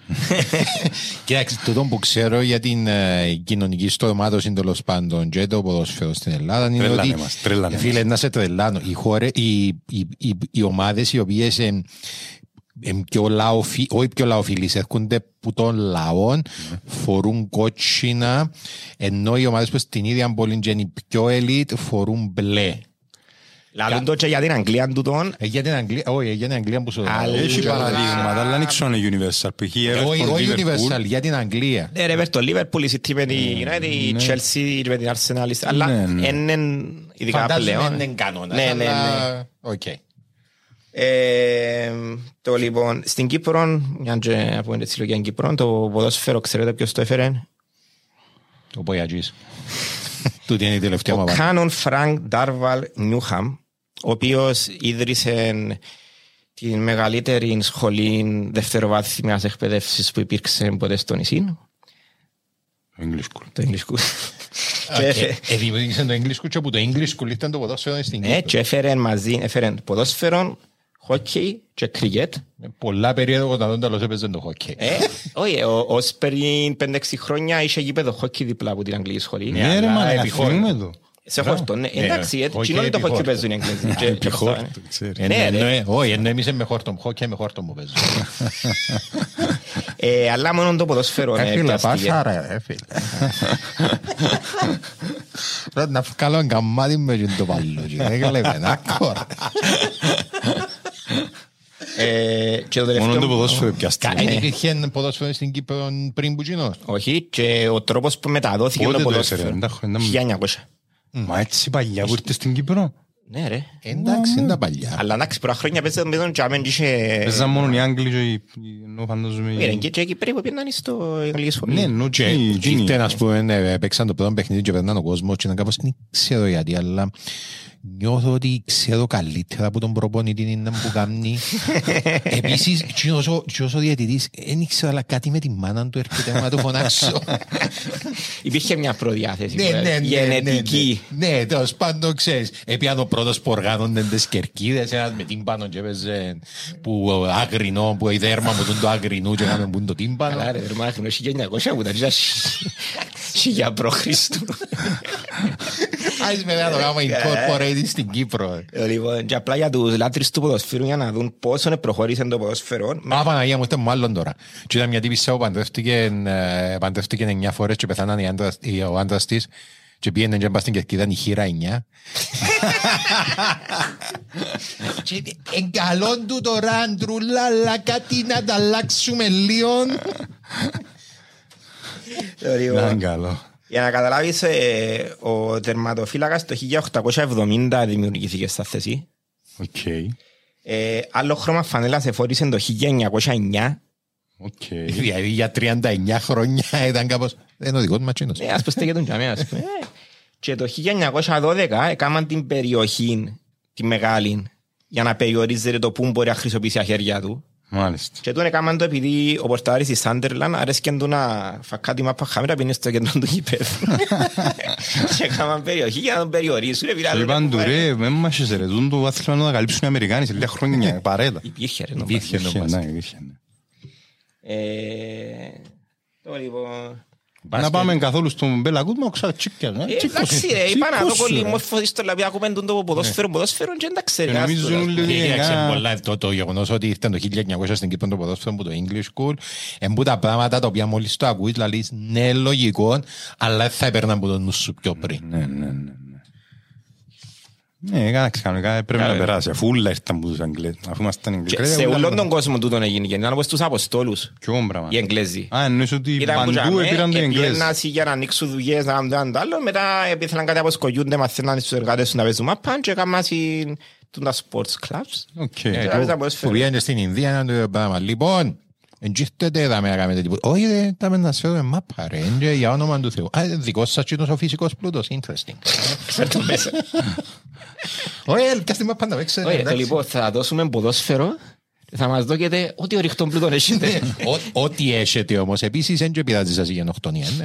Κοιτάξτε, το που ξέρω για την ε, κοινωνική στρωμάτωση τέλος πάντων και το ποδοσφαίρο στην Ελλάδα είναι Τρελάνε ότι. μας, τρελάνε φίλε, να σε τρελάνω. Οι, χώρε, οι, οι, οι, οι ομάδες οι οποίες πιο λαοφι, όχι πιο λαοφιλείς, έρχονται που των λαών, φορούν κότσινα, ενώ οι ομάδες που στην ίδια πόλη και είναι οι πιο elite φορούν μπλε. Λαλούν το και για την Αγγλία τούτον. Ε, Για την Αγγλία, όχι, για την Αγγλία που σου Αλλά- Έχει Τζο- παραδείγματα, αλλά δεν ξέρω αν είναι Universal. Π.χ. Ε, Everton, Όχι, όχι Liverpool. Universal, για την Αγγλία. Ναι ρε, πες το Liverpool, η City με τη United, η Chelsea με την Arsenal, αλλά Ναι, ναι. είναι ειδικά Φαντάζομαι πλέον. είναι κανόνας, Ναι, ναι, ναι. αλλά- Οκ. Ε, το λοιπόν, στην Κύπρο, μια και από την συλλογία Κύπρο, το ποδόσφαιρο, ξέρετε ποιος το έφερε; Ο Μπογιατζής. Τούτη είναι η τελευταία μου Ο απάντηση. Canon Φρανκ Ντάρβαλ Νιούχαμ, ο οποίος ίδρυσε την μεγαλύτερη σχολή δευτεροβάθμιας εκπαίδευσης που υπήρξε ποτέ στο νησί, English school. το English School. Ε, Και- ε, δημιούργησαν το English School και από το English School ήταν το ποδόσφαιρο στην Ναι, Κύπρο. και έφερε μαζί, έφερε ποδόσφαιρο, χόκκι και κρικέτ. Με Πολλά περίοδο όταν τον τέλος έπαιζε το χόκκι. Ε, όχι, ο- ως πριν 5-6 χρόνια είχε γήπεδο χόκκι δίπλα από την αγγλική σχολή. Ναι ρε αλλά μα, επιχώρα. θυμούμε το. Σε χόρτο, ναι. Ναι, Εντάξει, ε, χόκκι κοινό είναι το χόκκι επιχόρτο. παίζουν οι Αγγλέζοι. Και- και Επιχόρτο, μπροστά, ναι. ξέρεις. Ε, Ναι, ναι, ρε. ναι, Όχι, ενώ εμείς με χόρτο μου, χόκκι με χόρτο μου παίζω. Ε, Αλλά μόνο το ποδόσφαιρο Ε, ναι, φίλε, πιάστηκε. πάσα ρε, ε, φίλε. Πρέπει να βγάλω ένα καμάτι με και το παλούτσι. Δεν κλέβε, να κόρε. Ε, Και το Μόνο το τελευταίο... ποδόσφαιρο πιάστηκε. Δεν υπήρχε ποδόσφαιρο στην Κύπρο πριν που γίνω. Όχι, και ο τρόπος που μεταδόθηκε Πότε το το ποδόσφαιρο. έφερε, εντάξει, ήταν- 1900. Μα έτσι παλιά που ήρθε στην Κύπρο. Ναι ρε. Εντάξει, είναι τα παλιά. Αλλά εντάξει, πρώτα χρόνια παίζαν με τον Τζάμεν και είχε... Παίζαν μόνο οι Άγγλοι και οι- οι- ενώ φαντάζομαι... οι- Μira, και και εκεί περίπου πήγαιναν στο αγγλική σχολή. Ναι, ενώ Και και- και- ήρθαν, ας πούμε, ε, παίξαν το πρώτο παιχνίδι και περνάνε ο κόσμος και ήταν κάπως, δεν ξέρω γιατί, αλλά νιώθω ότι ξέρω καλύτερα από τον προπονητή είναι που κάνει. Επίσης, και όσο- και όσο διαιτητής, δεν ήξερα, αλλά κάτι με τη μάνα του έρχεται να το φωνάξω. Υπήρχε μια προδιάθεση. Ναι, που, ναι, ναι, Γενετική. Ναι, ναι, τέλος πάντων, ξέρεις, έπιανε ο πρώτος που οργάνωνε τις κερκίδες, ένας με τίμπανο και έπαιζε που άγρινο, που η δέρμα μου τον το άγρινου και έκαμε που είναι το τίμπανο. Καλά ρε, ρε μάχνο, 1900 που ήταν τζα χιλιά π.Χ. Άις με να το κάνουμε incorporated στην Κύπρο. Λοιπόν, και απλά για τους λάτρεις του ποδοσφαίρου για να δουν πόσο προχώρησε το ποδοσφαίρο. Μα Παναγία μου, είστε μάλλον τώρα. Και ήταν μια τύπισσα που παντρεύτηκε, ε, παντρεύτηκε 9 φορές και πεθάναν οι άντρας- οι- ο άντρας της και πήγαινε και μπας στην κερκίδα η χείρα 9. Και εγκαλών του τώρα αντρούλα, αλλά κάτι να τα αλλάξουμε λίγο. Να Λοιπόν, είναι καλό. Για να καταλάβεις, ε, ο τερματοφύλακας το 1870 δημιουργήθηκε στα θέση. Οκ. Ε, άλλο χρώμα φανέλας εφόρησε το 1909. Οκ. Δηλαδή για 39 χρόνια ήταν κάπως... Δεν είναι ο δικός μας τζείνος. Ε, ας πω στέκεται τζιαμαί, ας πούμε. Ε, Και το 1912 έκαναν την περιοχή, τη μεγάλη, για να περιορίζεται το που μπορεί να χρησιμοποιήσει τα χέρια του. Μάλιστα. Και τον έκαναν το επειδή ο πορτάρης της Σάντερλαν αρέσκεν του να φακά τη μάπα χαμήρα πήγαινε στο κέντρο του γηπέδου. Και έκαναν περιοχή για να τον περιορίσουν. επειδή Και άλλο είπαν του δεν μπορεί. ρε, με μάχες ρε, τούν το άθλημα να το καλύψουν οι Αμερικάνοι σε λίγα χρόνια, παρέτα. Υπήρχε ρε. Υπήρχε Είχε, νομίζω. ναι, είχε, ναι. Ε, Το λοιπόν... Να πάμε καθόλου στον Μπέλα Κούτμα, ξα τσίκια. ναι. Ε, Εντάξει ρε, είπα να το κολλημόρφωση στο λαπιά ακούμε το ποδόσφαιρο, ποδόσφαιρο και εντάξει ρε. Και νομίζω άστο, όλοι ότι είναι Κοίταξε κα- πολλά το, το γεγονός ότι ήρθε το 1900 στην Κύπρο το ποδόσφαιρο από το English School εμπού τα πράγματα τα οποία μόλις το ακούεις δηλαδή ναι λογικό αλλά δεν θα έπαιρναν από το νου σου πιο πριν. Ναι, ναι, ναι. Ναι. Ναι, εντάξει, κανονικά πρέπει να περάσει. Αφού όλα ήρθαν από τους Αγγλές. Αφού ήμασταν Και Αγγλές. σε όλον τον κόσμο τούτον έγινε γενικά, όπως τους Αποστόλους, Ποιο πράγμα. οι Εγγλέζοι. Α, εννοείς ότι Ήταν που παντού τζαμέ, πήραν το Εγγλές. επήγαιναν για να ανοίξουν δουλειές, να κάνουν το ένα το άλλο, μετά ήθελαν κάτι αποσκογιούνται, μαθαίναν στους εργάτες τους να παίζουν μάπαν και έκαναν τα sports clubs. Οκ. Ε, Τράβηζα το- Που ποδόσφαιρο. πήγαινε στην Ινδία να το πράγμα. Λοιπόν, εντζήστετε εδώ με να κάνετε τίποτα. Όχι, δεν τα με να σε μάπα ρε, είναι για όνομα του Θεού. Α, δικός σας κοινός ο φυσικός πλούτος, interesting. Φέρ' το μέσα. Όχι, έλκα στη μάπα να παίξετε. Όχι, το εντάξει. λοιπόν, θα δώσουμε ποδόσφαιρο και θα μας δώκετε ό,τι οριχτών πλούτων έχετε. Ό- Ό,τι έχετε όμως, επίσης δεν και πειράζει σας η γενοκτονία, ναι.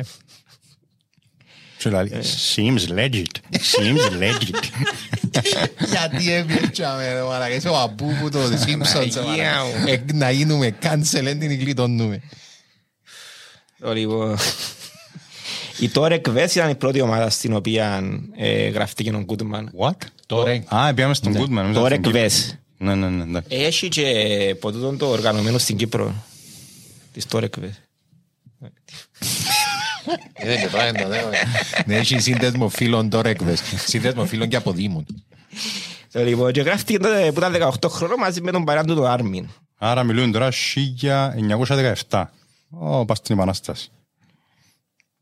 Και λέει, Seems legit. Seems legit. Γιατί έπιετσαμε, ρε μαλάκα, είσαι ο αμπού που το Simpsons, ρε Αγία μαλάκα. μου. Ε, Να γίνουμε cancel, δεν την γλιτώνουμε. Το λοιπόν... Η Torek Βες ήταν η πρώτη ομάδα στην οποία ε, γραφτήκε ο Γκούτμαν. What? Τώρα, Α, πήγαμε στον Goodman. νόμιζα Torek στην Κύπρο. Βες. Ναι, ναι, ναι. εντάξει. Έχει και ποτέ το οργανωμένο στην Κύπρο. Της Torek Βες. ναι, έχει σύνδεσμο φίλων τώρα έκβες. Σύνδεσμο φίλων και αποδήμων. Το λοιπόν, και γράφτηκε τότε που ήταν 18 χρόνο μαζί με τον παρέα του το Άρμιν. Άρα μιλούν τώρα 1917. Ω, πας στην Επανάσταση.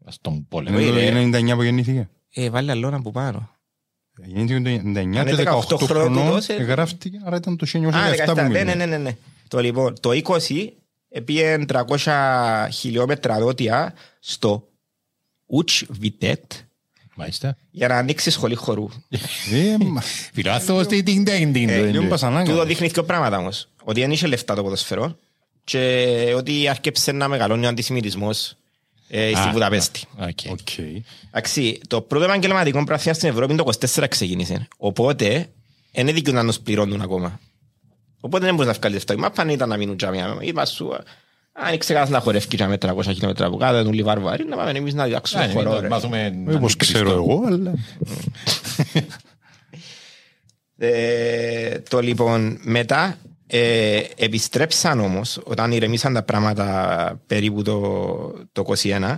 Στον πόλεμο. Ε, Είναι το 99 που γεννήθηκε. Ε, βάλε άλλο να που πάνω. Γεννήθηκε το 99 Αν και είναι 18 18 χρονών χρονών τούτος, ε. γράφτηκε, άρα ήταν το Α, 1917 που 17, ναι, ναι, μιλούν. ναι, ναι, ναι. Το λοιπόν, το 20 πήγε 300 χιλιόμετρα δότια στο Ούτς Βιτέτ Μάλιστα. για να ανοίξει σχολή χορού. Ε, μα- Φιλάθος, τι τιν τιν τιν. ε, λίγο πασανάγκας. Τούτο δείχνει δύο πράγματα όμως. Ότι δεν είχε λεφτά το ποδοσφαιρό και ότι άρχισε να μεγαλώνει ο αντισημιτισμός ε, στη Α, Βουδαπέστη. Οκ. Οκ. Εντάξει, το πρώτο επαγγελματικό πραθιά στην Ευρώπη το 24 ξεκίνησε. Οπότε, δεν δίκαιο να τους πληρώνουν ακόμα. Οπότε δεν μπορείς να βγάλεις λεφτά. Μα πάνε ήταν να μείνουν τζάμια. Είπα σου, αν ξεχάσεις να χορεύει τζάμια 300 χιλιόμετρα από κάτω, τον λιβάρβαρι, να πάμε εμείς να διδάξουμε Α, χορό. μην ρε. μάθουμε Ε, να Όπως μην ξέρω Χριστό. εγώ, αλλά... Ε, το λοιπόν μετά ε, επιστρέψαν όμως όταν ηρεμήσαν τα πράγματα περίπου το, το 21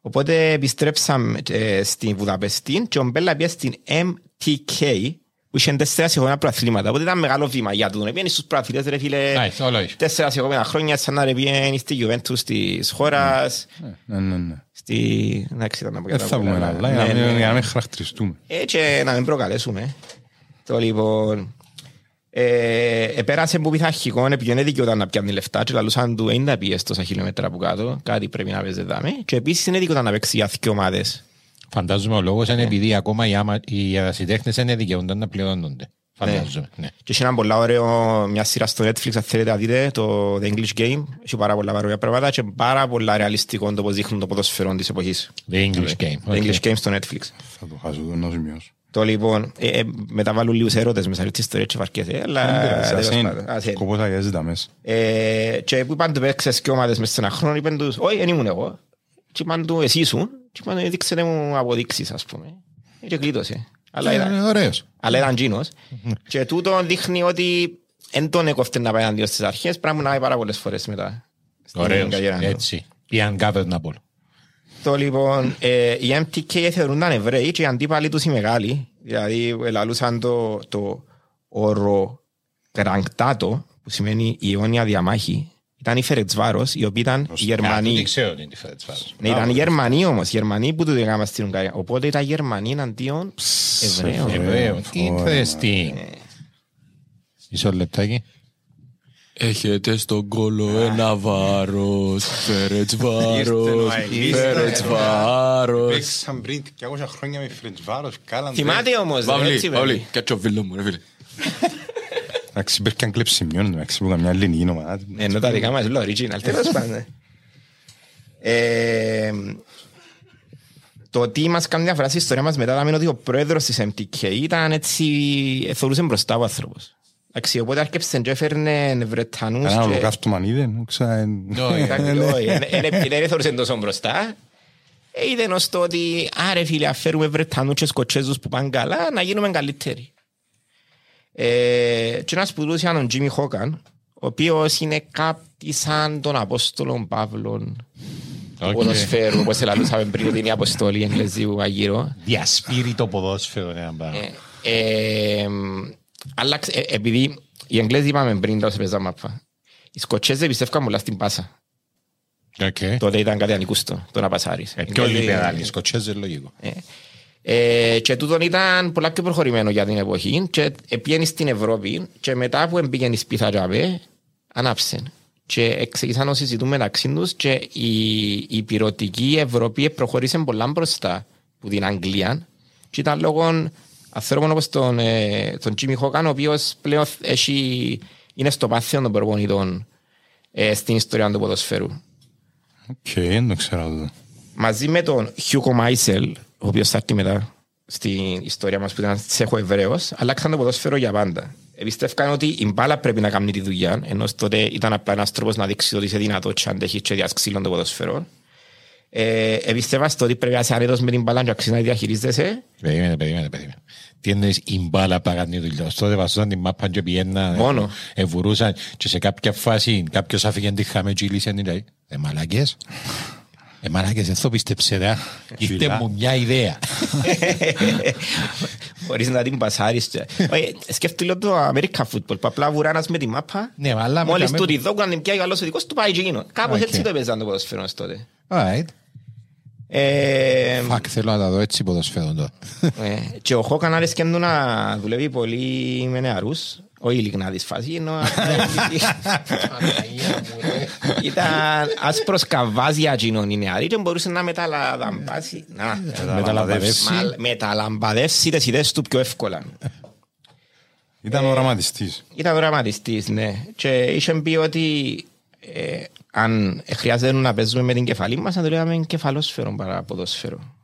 οπότε επιστρέψαν ε, στην Βουδαπεστή και ο Μπέλα πήγε στην MTK που είχε τέσσερα συγχωρημένα προαθλήματα οπότε ήταν μεγάλο βήμα για τον πήγαινε στους προαθλητές ρε φίλε Nice, όλο έχει. τέσσερα συγχωρημένα χρόνια σαν να ρε πήγαινε στη Juventus της χώρας Ναι, ναι, ναι. στη... εντάξει ήταν να πω για Δεν τα θα πούμε πολλά, άλλα, ναι, για να μην- ναι. για να μην χαρακτηριστούμε. Έτσι να μην προκαλέσουμε. Το λοιπόν... Ε, επέρασε που πειθαρχικό, επειδή δεν δικαιόταν να πιάνει λεφτά και λαλούσαν του «Ain't να πιες τόσα χιλιόμετρα από κάτω, κάτι πρέπει να παίζει δάμε». Και επίσης δεν δικαιόταν να παίξει για δύο ομάδες. Φαντάζομαι ο λόγος είναι επειδή ακόμα οι, άμα, οι ερασιτέχνες δεν δικαιούνται να πληρώνονται. Φαντάζομαι. Ναι. Και έχει ένα πολλά ωραίο, μια σειρά στο Netflix, αν θέλετε να δείτε, το The English Game. Έχει πάρα πολλά παρόμοια πράγματα και πάρα πολλά ρεαλιστικό το πώς δείχνουν το ποδοσφαιρό της εποχής. The English game. The Okay. English Game στο Netflix. Θα το χάσω το να σημειώσω. Το λοιπόν, ε, ε, μεταβάλλουν λίγους ερώτες μέσα σε ιστορία και βαρκέται, αλλά... τέλος πάντων. Ας είναι. Σκοπός αγιάζει τα μέσα. Ε, και που είπαν του παίξες και ομάδες μες σε ένα χρόνο, είπαν τους, όχι, δεν ήμουν εγώ. Και είπαν τους, εσύ ήσουν. Και είπαν, «Ε, δείξτε μου αποδείξεις, ας πούμε. Ε, Και κλείτωσε. Αλλά ήταν, Ε, Ωραίος. αλλά ήταν τζίνος. και τούτο δείχνει ότι δεν τον έκοφτε να πάει αντίο στις αρχές, πράγμα να πάει πάρα πολλές φορές μετά. στην Ωραίος. καριέρα του. Έτσι. Η Uncovered Napoli. Το λοιπόν, ε, οι MTK θεωρούνταν Εβραίοι και οι αντίπαλοι τους οι μεγάλοι, δηλαδή ελαλούσαν το, το όρο κραγκτάτο, που σημαίνει η αιώνια διαμάχη, ήταν οι Φερετσβάρος, οι οποίοι ήταν οι Δεν Γερμανοί. ξέρω τι είναι τη Φέτς βάζω. Ναι, ήταν οι Γερμανοί όμως, οι Γερμανοί που του έκαναν στην Ουγγαρία. Οπότε ήταν Γερμανοί εναντίον Εβραίων. Εβραίων. Interesting. Μισό λεπτάκι. Έχετε στον κόλο ένα βάρος, Φέρετς βάρος, Φέρετς βάρος. Παίξαν πριν 200 χρόνια με Φρεντζβάρος, κάλαν. Θυμάται όμως, ρε, Παύλη, έτσι Παύλη, βέβαια. κάτσε ο φίλο μου ρε φίλε. Εντάξει, υπήρχε αν κλέψει σημειών, εντάξει, που καμιά ελληνική ομάδα. Ναι, ενώ τα δικά μας είναι original, τέλος πάντων. Ε, Το τι μας κάνει διαφορά στην ιστορία μας μετά ήταν ότι ο πρόεδρος της MTK ήταν έτσι, ε, θεωρούσε μπροστά ο άνθρωπος. Εντάξει, οπότε άρχισε και έφερνε Βρετανούς Ένα και... ολοκαύτωμα είδε, νου, ξα- Εντάξει, όχι, εν- εν- Δεν θεωρούσε τόσο μπροστά. Ε, Είδε ως το ότι άρε φίλε αφαίρουμε Βρετανούς και Σκοτσέζους που πάνε καλά να γίνουμε καλύτεροι. Ε, και ένας που ήταν ο Τζίμι Χόγκαν ο οποίος είναι κάτι σαν τον Απόστολο Παύλον του Οκ. ποδοσφαίρου όπως ελαλούσαμε πριν ότι είναι η Αποστολή Εγγλέζιου Αγύρω. Διασπείρει το ποδόσφαιρο. ένα πράγμα. Ε, ε, άλλαξε, ε, επειδή οι Εγγλέζοι είπαμε πριν τα παίζαμε μάπα. Οι Σκοτσέζοι πιστεύκαν πολλά στην πάσα. Οκ. Τότε ήταν κάτι ανήκουστο το να πασάρεις. Ε, Πιο Εγγλέζοι- liberal. Σκοτσέζε λογικό. Ε, ε, και τούτον ήταν πολλά πιο προχωρημένο για την εποχή και πήγαινε στην Ευρώπη και μετά που πήγαινε στη Πιθαγιαβέ ανάψε. Και εξήγησαν να συζητούν μεταξύ τους και η, η πυρωτική Ευρώπη προχωρήσε πολλά μπροστά από την Αγγλία και ήταν λόγω ανθρώπων όπως τον, ε, τον Τζίμι Χόκαν ο οποίος πλέον έχει, είναι στο πάθειο των προπονητών ε, στην ιστορία του ποδοσφαίρου Οκ, δεν το ξέρω αυτό. μαζί με τον Χούγκο Μάιζλ, ο οποίος θα έρθει μετά στην ιστορία μας που ήταν Τσέχο Εβραίο, αλλάξαν το ποδόσφαιρο για πάντα. Επιστεύκαν ότι η μπάλα πρέπει να κάνει τη δουλειά, ενώ τότε ήταν απλά ένας τρόπος να δείξει ότι είσαι δυνατό και αντέχει και διασκύλων το ποδόσφαιρο. Ε, επιστεύα στο ότι πρέπει να είσαι άνετος με την μπάλα και αξίζει να διαχειρίζεσαι. Περίμενε, περίμενε, περίμενε. Τι εννοείς η μπάλα που έκανε τη δουλειά; Τότε βαστούσαν την μάπα και πιέναν. Μόνο. Εβουρούσαν και σε κάποια φάση κάποιος άφηγε τη χάμε και λύσαν. Δηλαδή, ε, μαλακές. Ε, μαλάκες, δεν το πίστεψε, δε. Ήρθε Φιλά. μου μια ιδέα. Μπορείς να την πασάρεις. Όχι, Σκέφτομαι λίγο το American football, που απλά βουράν με τη μάπα. Ναι, αλλά με Μόλις τα- του τη δω, όταν την πιάει ο άλλος ο δικός του πάει και εκείνο. Κάπως Οκ. έτσι το έπαιζαν το ποδοσφαίρο μας τότε. Alright. Ε, Fuck, θέλω να τα δω έτσι ποδοσφαίρο τώρα. ε, Και ο Χόγκαν άρεσκε του να δουλεύει πολύ με νεαρούς. Όχι ειλικρινά της φάση, ενώ ήταν άσπρος καβάζια εκείνον οι νεαροί και μπορούσε να μεταλαμπαδεύσει να, Μεταλαμπαδεύσει. μα- μεταλαμπαδεύσει τις ιδέες του πιο εύκολα. Ήταν οραματιστής. Ήταν δραματιστής, ναι. Και είχε πει ότι ε, αν χρειάζεται να παίζουμε με την κεφαλή μας, να το λέγαμε κεφαλόσφαιρο παρά ποδόσφαιρο.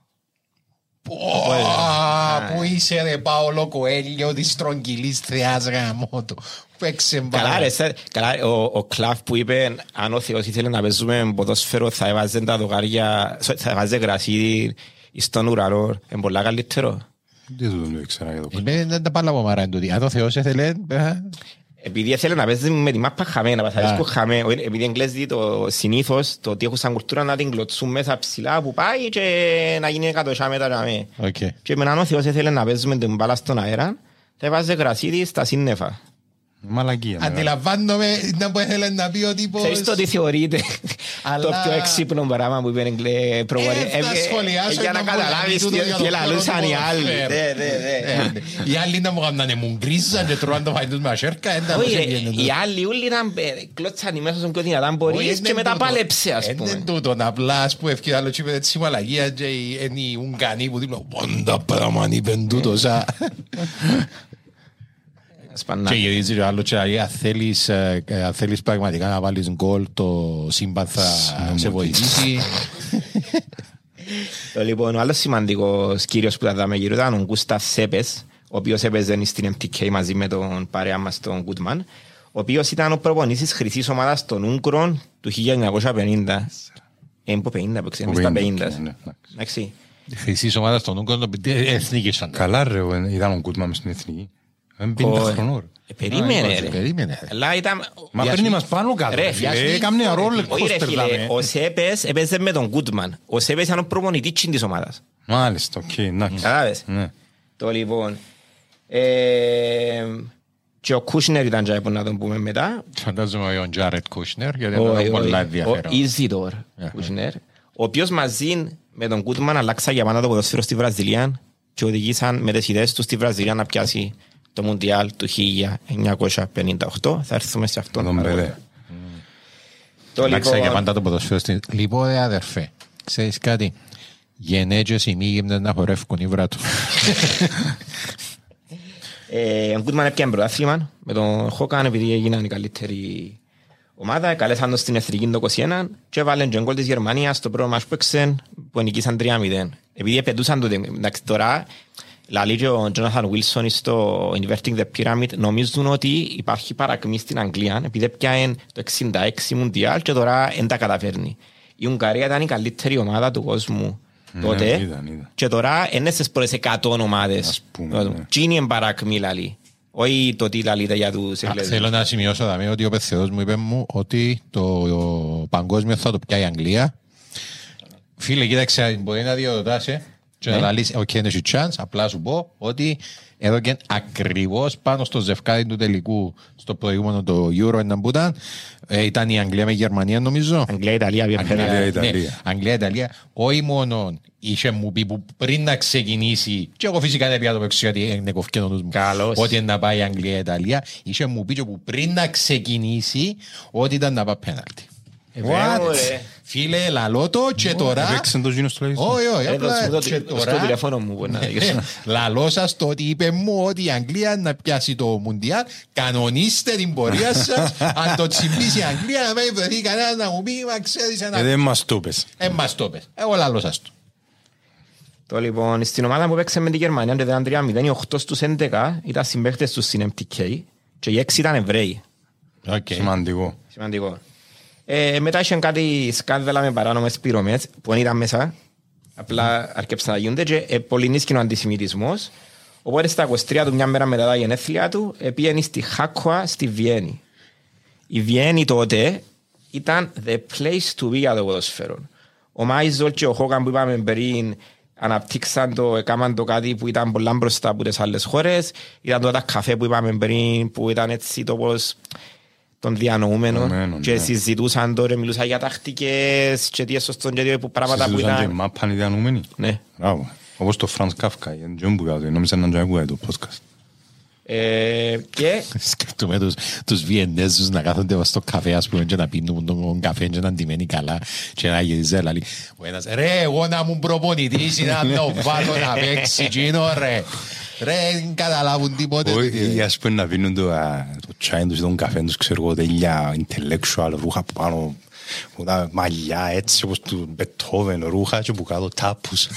Πού είσαι ρε Παόλο Κοέλιο της στρογγυλής θεάς γαμώ του. Παίξε μπάλα. Καλά, ρε, σε- καλά, ο, ο Κλαφ που είπε αν ο Θεός ήθελε να παίζουμε ποδόσφαιρο θα έβαζε τα δοκάρια, θα έβαζε γρασίδι στον ουρανό. Είναι πολλά καλύτερο. Δεν το το ήξερα εδώ. Ε, Δεν τα πάλα από μαρά εντούτοι. Αν το Θεός έθελε... ε, Επειδή ήθελε να παίζει με τη μάπα χαμένα, να πασαρίσκω Α. χαμέ. Όχι, Επειδή οι Εγγλέζοι το συνήθως, το ότι έχουν σαν κουλτούρα να την κλωτσούν μέσα ψηλά που πάει και να γίνει εκατοσιά μέτρα για μέ. Οκ. Και με έναν ο Θεός ήθελε να παίζουμε την μπάλα στον αέρα, θα έβαζε γρασίδι στα σύννεφα. Μαλακία. μεγάλη. Αντιλαμβάνομαι να που ήθελε να πει ότι πως... Ξέρεις το ότι θεωρείται Αλλά- το πιο έξυπνο πράγμα που είπε η προβολή. Ε, θα σχολιάσω Για να τον καταλάβεις Πολωνί τι τούτο τι για το λαλούσαν οι χώρο του άλλοι. ποδοσφαίρου. Ναι, ναι, ναι. Ε, Οι άλλοι να μου κάνανε μου γκρίζαν και τρώαν το φάι τους με ασέρκα. ε, δεν Όχι, τα ρε, πήγαινε οι το. άλλοι όλοι ήταν ε, κλωτσάνοι μέσα στον πιο δυνατά Όχι, μπορείς είναι και μετά τούτο. πάλεψε ας Είναι πούμε. τούτο, απλά ας πούμε ευκαιρία άλλο τσίπε έτσι μαλαγία και οι- είναι οι Ουγγανοί που δίπλα «Πόντα πράγμα είπεν τούτο σαν». Σπανά. Και γυρίζει ο άλλος και λέει «Αν θέλεις, ε, ε, αν θέλεις πραγματικά να βάλεις γκολ το σύμπαν θα σε βοηθήσει. Το, Λοιπόν, ο άλλος σημαντικός κύριος που θα δάμε γύρω ήταν ο Γκούσταφ Σέπες, ο οποίος έπαιζε στην MTK μαζί με τον παρέα μας τον Γκούτμαν, ο οποίος ήταν ο προπονητής της χρυσής ομάδας των Ούγκρων του 1950. Ε, από 50 που ξέρουμε, στα 50. ναι, εντάξει. Εντάξει. Η χρυσής ομάδας των Ούγκρων τον εθνίκησαν. Καλά ρε, ο- ήταν ο Κούτμα μες στην εθνική. Είναι 50 Ο- χρονών. ρε. Ε, Περίμενε ρε. Περίμενε. Αλλά ήταν... Μα Διασ- παίρνει μας πάνω κάτω. Ρε, ρε, φίλε. διασ- Έκαμνε ρόλο Όχι ρε φίλε, ο Σέπες έπαιζε με τον Γκούτμαν. Ο Σέπες ήταν ο προπονητής της ομάδας. Μάλιστα, οκ, εντάξει. Κατάλαβες; Ναι. Το λοιπόν. Ε, και ο Κούσνερ ήταν τζιαι που να τον πούμε μετά. Φαντάζομαι ο Τζάρετ Κούσνερ γιατί Ο- ήταν πολλά ο- Ο ενδιαφέρον. Ιζίδωρ Κούσνερ. Ο οποίος μαζί με τον Γκούτμαν αλλάξα για πάνω το ποδόσφαιρο στη Βραζιλία και οδηγήσαν με τις ιδέες του στη Βραζιλία να πιάσει το Μουντιάλ του 1958. Θα έρθουμε σε αυτόν. Τον αργότερα. Μπελέ. Το Αλλάξα για λοιπόν, πάντα το ποδοσφαίρο στην... Λοιπόν, ρε αδερφέ, ξέρεις κάτι; Γενέτζες οι μήγυμνες να χορεύκουν οι βράτου. ε, ο Κούτμαν έπιανε πρωτάθλημα με τον Χόκαν επειδή έγιναν η καλύτερη ομάδα. Καλέσαν τον στην εθνική το 21 και έβαλαν και γκολ της Γερμανίας στο πρώτο μας που έξεν που νικήσαν 3-0. Επειδή επαιδούσαν το εντάξει, τώρα Λαλεί και ο Τζόναθαν Βίλσον στο Inverting the Pyramid νομίζουν ότι υπάρχει παρακμή στην Αγγλία επειδή πιάνε το 66 Μουντιάλ και τώρα δεν τα καταφέρνει. Η Ουγγαρία ήταν η καλύτερη ομάδα του κόσμου τότε ήταν, ήταν. και τώρα είναι στις πρώτες 100 ομάδες. Ας πούμε, ναι. Τι είναι η παρακμή λαλεί. Όχι το τι λαλείτε για τους Α, Εγγλέζους. Θέλω να σημειώσω δαμέ ότι ο Πεθεός μου είπε μου ότι το ο παγκόσμιο θα το πιάει η Αγγλία. Φίλε, κοίταξε, μπορεί να διοδοτάσαι και να λαλείς, οκ, είναι chance, απλά σου πω ότι εδώ και ακριβώς πάνω στο ζευκάρι του τελικού στο προηγούμενο το Euro έναν που ήταν, ε, ήταν η Αγγλία με η Γερμανία νομίζω. Αγγλία, Ιταλία, Αγγλία, Αγγλία, Ιταλία. Ιταλία. Ναι, Αγγλία, Ιταλία. Όχι μόνο είχε μου πει που πριν να ξεκινήσει, και εγώ φυσικά δεν πια το παίξω γιατί είναι κοφκέ ο νους μου, Καλώς. ότι είναι να πάει η Αγγλία, Ιταλία. Είχε μου πει και που πριν να ξεκινήσει ότι ήταν να πάει πέναλτι. Βέβαια, ρε. Φίλε, λαλό το και τώρα... Έπαιξε το γίνο στο λογιστή. Όχι, όχι, Ε, δώσ' μου απλά το- και δώσ' το τώρα... τηλεφώνο μου που να δείξω. Λαλό σας το ότι είπε μου ότι η Αγγλία να πιάσει το Μουντιάλ κανονίστε την πορεία σας αν το τσιμπήσει η Αγγλία να μην βρεθεί κανένα να μου πει μα ξέρεις ένα Ε, Δεν μας το πες. Ε, μας το πες. Εγώ λαλό σας το. Το λοιπόν, στην ομάδα που παίξαμε με τη Γερμανία, το ήταν 3-0, οι 8 στους 11 ήταν συμπαίχτες τους στην MTK και οι 6 ήταν Εβραίοι. Οκ. Σημαντικό. Σημαντικό. Ε, μετά είχαν κάτι σκάνδαλα με παράνομες πληρωμές που δεν ήταν μέσα. Απλά αρκέψαν να γίνονται και ε, πολύ νίσκει ο αντισημιτισμός. Οπότε στα 23 του μια μέρα μετά τα γενέθλια του ε, πήγαινε στη Χάκοα στη Βιέννη. Η Βιέννη τότε ήταν the place to be για το ποδοσφαίρο. Ο Μάιζλ και ο Χόγκαν που είπαμε πριν αναπτύξαν το, έκαναν το κάτι που ήταν πολλά μπροστά από τις άλλες χώρες. Ήταν το τα καφέ που είπαμε πριν που ήταν έτσι το πώς των διανοούμενων Διανοούμενων, και ναι. συζητούσαν τώρα, μιλούσαν για τακτικές και τι σωστόν και τι που πράγματα που Συζητούσαν και ήταν... μάπαν οι διανοούμενοι. Ναι. Μπράβο. Όπως το Φρανς Κάφκα, είναι τζον που κάτω, νόμιζα να τζον το podcast. Ε, και Σκεφτούμε τους, τους Βιενέζους να κάθονται στο καφέ ας πούμε και να πίνουν τον καφέ και να ντυμένοι καλά και να γυρίζει δηλαδή ο ένας ρε εγώ να μου προπονητής ή να το βάλω να παίξει εκείνο ρε ρε δεν καταλάβουν τίποτε Όχι, ας πούμε να πίνουν το, α, το τσάιν τους ή τον καφέ τους, ξέρω εγώ, τέλεια intellectual ρούχα από πάνω, που τα μαλλιά έτσι όπως του Μπετόβεν ρούχα και που κάτω τάπους.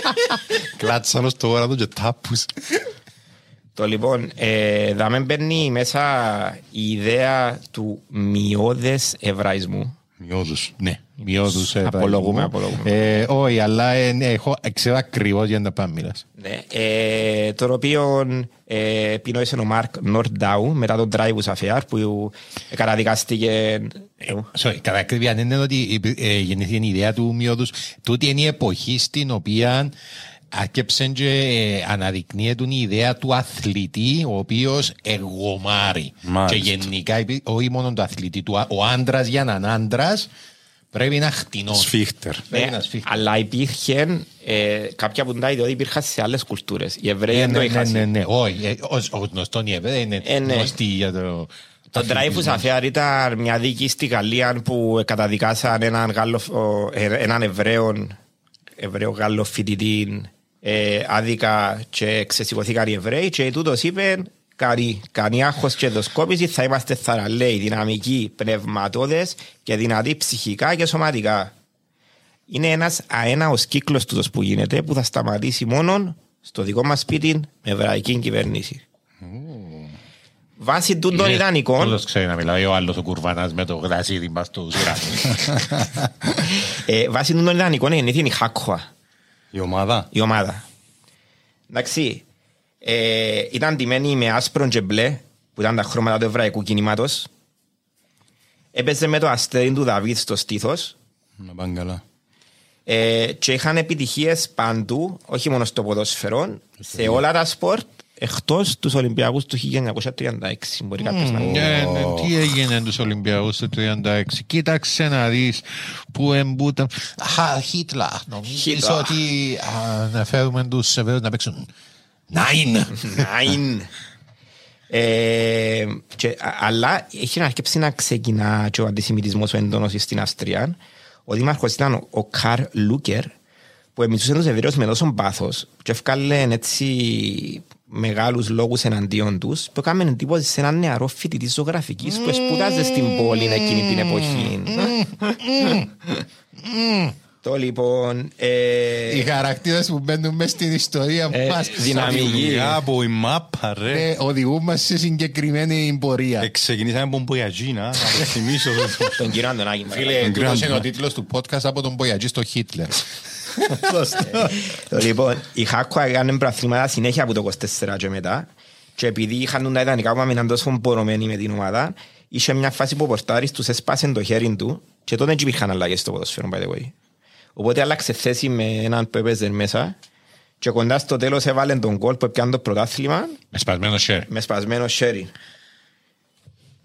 Κλάτσαν ως το ώρα τους και τάπους. Το λοιπόν, ε, δάμε μπαίνει μέσα η ιδέα του μειώδες εβραϊσμού. Μειώδους. ναι μειώδους ε, Απολογούμε, πράγμα. απολογούμε. Ε, όχι αλλά ε, ναι, έχω ξέρω ακριβώς για να πάμε μιλάς Ναι, ε, το οποίο ε, επινόησε ο Μάρκ Νορντάου μετά τον Drivus Affair που καταδικάστηκε... ε, Sorry, κατά ακρίβεια δεν είναι ότι ε, γεννήθηκε η ιδέα του μειώδους. Τούτη είναι η εποχή στην οποία άρχεψε και ε, αναδεικνύεται η ιδέα του αθλητή ο οποίος εγωμάρει. Μάλιστα. Και γενικά, υπή- όχι μόνο του αθλητή, του, α- ο άντρας για έναν άντρας πρέπει να χτινώσει. Σφίχτερ. Πρέπει ναι, να σφίχτει. αλλά υπήρχε ε, κάποια που τα διότι υπήρχαν σε άλλες κουλτούρες. Οι Εβραίοι Ε, δεν το ναι, ναι, είχαν. ναι, ναι, όχι. ε, ως- ως γνωστό είναι βέβαια, είναι Ε, ναι. γνωστή για το... Το Dreyfus Affair ήταν μια δίκη στη Γαλλία που καταδικάσαν έναν, Γάλλο, ο- ε, έναν Εβραίο, Εβραίο Γάλλο φοιτητή ε, άδικα και ξεσηκωθήκαν οι Εβραίοι και τούτος είπε Καρή, κανεί άγχος και δοσκόπηση θα είμαστε θαραλέοι, δυναμικοί, πνευματώδες και δυνατοί ψυχικά και σωματικά. Είναι ένας αέναος κύκλος τούτος που γίνεται που θα σταματήσει μόνο στο δικό μας σπίτι με εβραϊκή κυβέρνηση. Βάσει τούτων ιδανικών, Όλος ξέρει να μιλάει ο άλλος ο κουρβανάς με το γρασίδι μας του ουρανού. Ε, βάσει των ιδανικών γεννήθηκε η Χάκχοα, Η ομάδα; η ομάδα. Εντάξει, ε, ήταν ντυμένη με άσπρο και μπλε, που ήταν τα χρώματα του εβραϊκού κινήματος. Έπαιζε με το αστέρι του Δαβίδ στο στήθος Να πάνε καλά. ε, και είχαν επιτυχίες παντού, όχι μόνο στο ποδόσφαιρο, σε όλα τα σπορτ, εκτός τους Ολυμπιακούς του 1936. Μπορεί κάποιος να Ναι, ναι, τι έγινε τους Ολυμπιακούς το 36. Κοίταξε να δεις που εμπούταν. Χα, Χίτλα. Νομίζεις Χίτλα. ότι α, να φέρουμε τους Εβραίους να παίξουν; Νάιν. Νάιν. Ε, και, α- αλλά έχει αρχίσει να ξεκινά και ο αντισημιτισμός ο έντονος στην Αυστρία. Ο δήμαρχος ήταν ο- ο Καρλ Λούκερ που εμισούσε τους Εβραίους με τόσο πάθος και έφκαλε έτσι μεγάλους λόγους εναντίον τους που έκαμε εντύπωση σε έναν νεαρό φοιτητή ζωγραφικής που σπουδάζε στην πόλη εκείνη την εποχή. Το λοιπόν... ε, Οι χαρακτήρες που μπαίνουν μέσα στην ιστορία Ε, μας δυναμική. Δουλειά από η μάπα ρε. ναι, οδηγούν μας σε συγκεκριμένη πορεία. Ε, Ξεκινήσαμε από Μπουγιατζίνα, να το θυμίσω. τον κύριο Αντωνάκη. Φίλε, παρακαλώ. τούτος Grand. είναι ο τίτλος του podcast από τον Μπογιατζή στο Χίτλερ. Το λοιπόν, η Χάκο έκανε προαθλήματα συνέχεια από το 24 και μετά και επειδή είχαν τα ιδανικά που άμεναν τόσο μπορωμένοι με την ομάδα είχε μια φάση που ο Πορτάρης τους έσπασε το χέρι του και τότε δεν υπήρχαν αλλαγές στο ποδοσφαίρο by the way. Οπότε άλλαξε θέση με έναν που έπαιζε μέσα και κοντά στο τέλος έβαλε τον γκολ που έπιανε το πρωτάθλημα Με σπασμένο σέρ. με σπασμένο χέρι.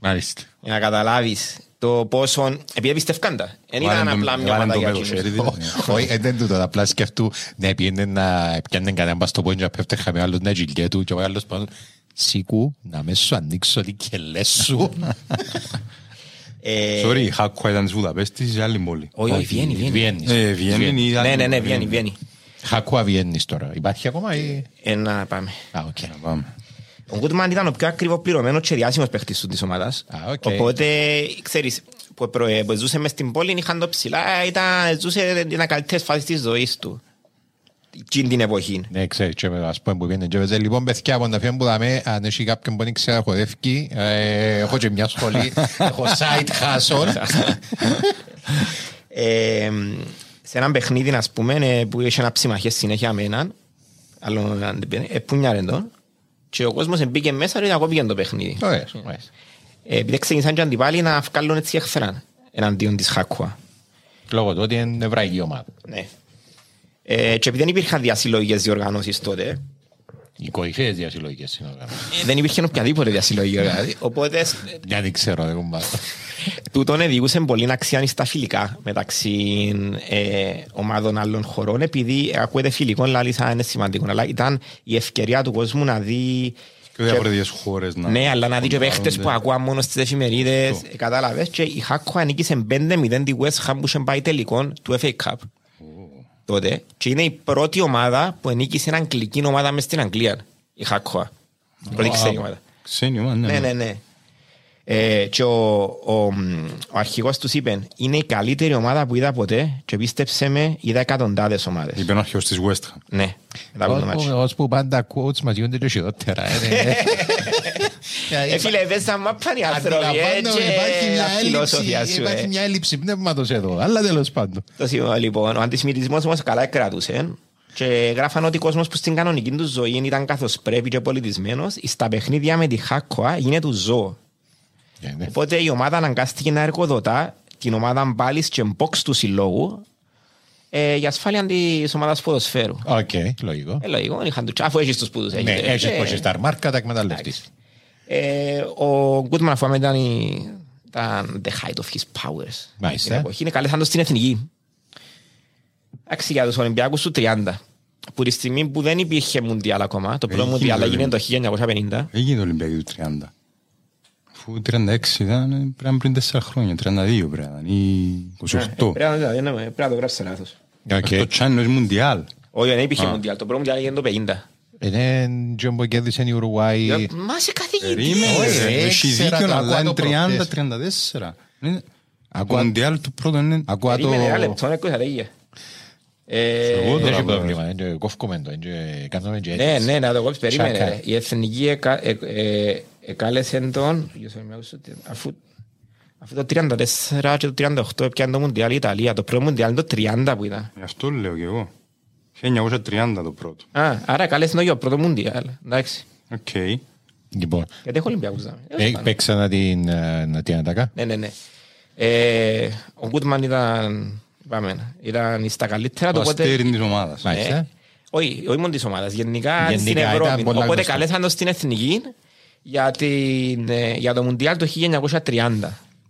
Μάλιστα. Για να καταλάβεις το πόσο... Επειδή πιστεύκαν τα. Δεν ήταν Βάλεν τον- απλά μια βάλεν ομάδα τον για με το εκείνους. χέρι, δηλαδή. Όχι, ε, δεν τούτο. Απλά σκεφτού να πιένε να πιάνε κανένα πας στο πόντζα πέφτε χαμέ άλλος να γιλιέ του και ο άλλος πάνω Σίκου, να μες σου ανοίξω τι κελές σου. Ε, sorry, η Χάκοα ήταν της Βουδαπέστης ή άλλη πόλη. Όχι, όχι, βγαίνει, βγαίνει. Βιέννης. Ε, Βιέννη ή άλλη Ναι, ναι, ναι, πόλη. βγαίνει, βγαίνει. Χάκοα Βιέννης τώρα. Υπάρχει ακόμα ή... Ένα πάμε. Α, οκ. Να πάμε. Ο Γκούτμαν ήταν ο πιο ακριβοπληρωμένος και διάσημος παίχτης του της ομάδας. Α, οκ. Οπότε, ξέρεις, που, προ, που ζούσε μες στην πόλη είχαν το ψηλά, ήταν, ζούσε την καλύτερη φάση της ζωής του. Εκείνη την εποχή. Ναι, ξέρεις, και ας πούμε που πήγαινε και έπαιζε. Λοιπόν, παιδιά, από να φύγουν που δαμέ, αν έχει κάποιον που δεν ξέρει να χορεύκει, ε, έχω και μια σχολή, έχω side hustle. Ε, σε έναν παιχνίδι, ας πούμε, ε, που είχε ένα ψημαχές συνέχεια με έναν, άλλο ε, πούνιαρε τον, και ο κόσμος μπήκε μέσα και ακόμη το παιχνίδι. Ωραίος, ωραίος. Ε, επειδή ξεκίνησαν και αντιπάλοι να βγάλουν έτσι εχθρά εναντίον της Χάκουα. Λόγω του ότι είναι εβραϊκή ομάδα. Ναι. Ε, και επειδή δεν υπήρχαν διασυλλογικές διοργανώσεις τότε, Οι κορυφαίες διασυλλογικές συνοργανώσεις. ε, δεν υπήρχε οποιαδήποτε διασυλλογική διοργάνωση. Οπότε ε, Για δεν ξέρω, δεν κουμπάω. τούτον οδηγούσε πολύ αξία στα φιλικά μεταξύ ε, ομάδων άλλων χωρών επειδή ακούεται φιλικό λάλη σαν είναι σημαντικό. Αλλά ήταν η ευκαιρία του κόσμου να δει Και διαφορετικές χώρες να... ναι, αλλά να δει και κοντράρονται. παίχτες που ακούαν μόνο στις εφημερίδες, ε, κατάλαβες. Και η Χάκο ανήκησε 5-0 τη West Ham που είχε πάει τελικό του FA Cup. Τότε. Και είναι η πρώτη ομάδα που ανήκησε στην αγγλική ομάδα μες στην Αγγλία η Χάκο. Η πρώτη ξένη ομάδα. Ξένη ομάδα, ναι. ναι, ναι, ναι. Ε, και ο, ο, ο αρχηγός τους είπε είναι η καλύτερη ομάδα που είδα ποτέ και πίστεψε με είδα εκατοντάδες ομάδες. Είπε ο αρχαίος της West Ham. Ναι, μετά από το μάτσο. Ως που πάντα quotes μας γίνονται και χειρότερα. ε, ναι. Ε, φίλε, δεν σαν μάπαν οι άνθρωποι, ε, Αντιλαμβάνομαι, υπάρχει και μια η φιλοσοφία έλλειψη, σου, υπάρχει ε. μια έλλειψη πνεύματος εδώ, αλλά τέλος πάντων. Το σημείο, λοιπόν, ο αντισημιτισμός όμως καλά κρατούσε και γράφαν ότι ο κόσμος που στην κανονική του ζωή ήταν καθώς πρέπει και πολιτισμένος στα παιχνίδια με τη Χάκοα γίνεται του ζώο. Ε, ναι. Οπότε η ομάδα αναγκάστηκε να εργοδοτά την ομάδα πάλης και μποξ του συλλόγου ε, για ασφάλεια της ομάδας ποδοσφαίρου. Οκ, λογικό. Ε, λογικό, είχαν του αφού έχεις τους που τους Ναι, έχεις. έχεις Ε, πως έχεις τα αρμάρκα, τα εκμεταλλευτείς. ε, ο Γκούτμαν αφού ήταν, η, ήταν the height of his powers. Μάλιστα. Την εποχή. Είναι καλέσαν το στην εθνική. Εντάξει για τους Ολυμπιακούς του 30. Που τη στιγμή που δεν υπήρχε Μουντιάλ ακόμα, το πρώτο Έγινε Μουντιάλ το έγινε το 1950. Έγινε το Ολυμπιακό του 30. Αφού 36 ήταν, ε, πρέπει να πριν 4 χρόνια, 32 πρέπει να ήταν, ή 28. Πρέπει να- ναι, ναι, πρέπει να το γράψω λάθος. Οκ. Το Τσάνο είναι Μουντιάλ. Όχι, δεν υπήρχε Α. Μουντιάλ. Το πρώτο Μουντιάλ έγινε το 50. Είναι και που κέρδισε η Ουρουγουάη. Μα είσαι καθηγητής. Περίμενε, Όχι, ρε, ε, έχει ήξερα δίκιο, το, αλλά ακούω είναι το προχτές. 30-34. Είναι- Το Ακούω- Μουντιάλ του πρώτου είναι... Ακούω το... Περίμενε ένα λεπτό, είναι cosa λέγε. Ε, Εγώ Δεν τώρα έχει μπορώ. πρόβλημα, είναι και κόφκουμε το, είναι και κάνουμε και Ναι, έτσι. ναι, να το κόψεις, περίμενε. Τσάκα. ρε. Η Εθνική εκα- ε- ε- εκάλεσε τον, αφού, αφού το 34 και το 38 έπιανε το Μουντιάλ η Ιταλία. Το πρώτο Μουντιάλ είναι το 30 που ήταν. Γι' αυτό λέω και εγώ. 1930 το πρώτο. Α, άρα κάλεσε το για το πρώτο Μουντιάλ. Εντάξει. Οκ. Λοιπόν, Γιατί έχω Ολυμπιακούς. δάμε. Ε, πέ- παίξα να την, ε, να την ατακά. Ναι, ναι, ναι. Ε, ο Γκούτμαν ήταν, είπαμε, ήταν στα καλύτερα. Το Το οπότε, αστέρι της ομάδας. Μάλιστα. Ε, όχι, όχι μόνο της ομάδας, γενικά, Γενικά στην ήταν Ευρώπη. πολλά Οπότε γνωστός. καλέσαν το στην Εθνική για, την, ε, για το Μουντιάλ το 1930.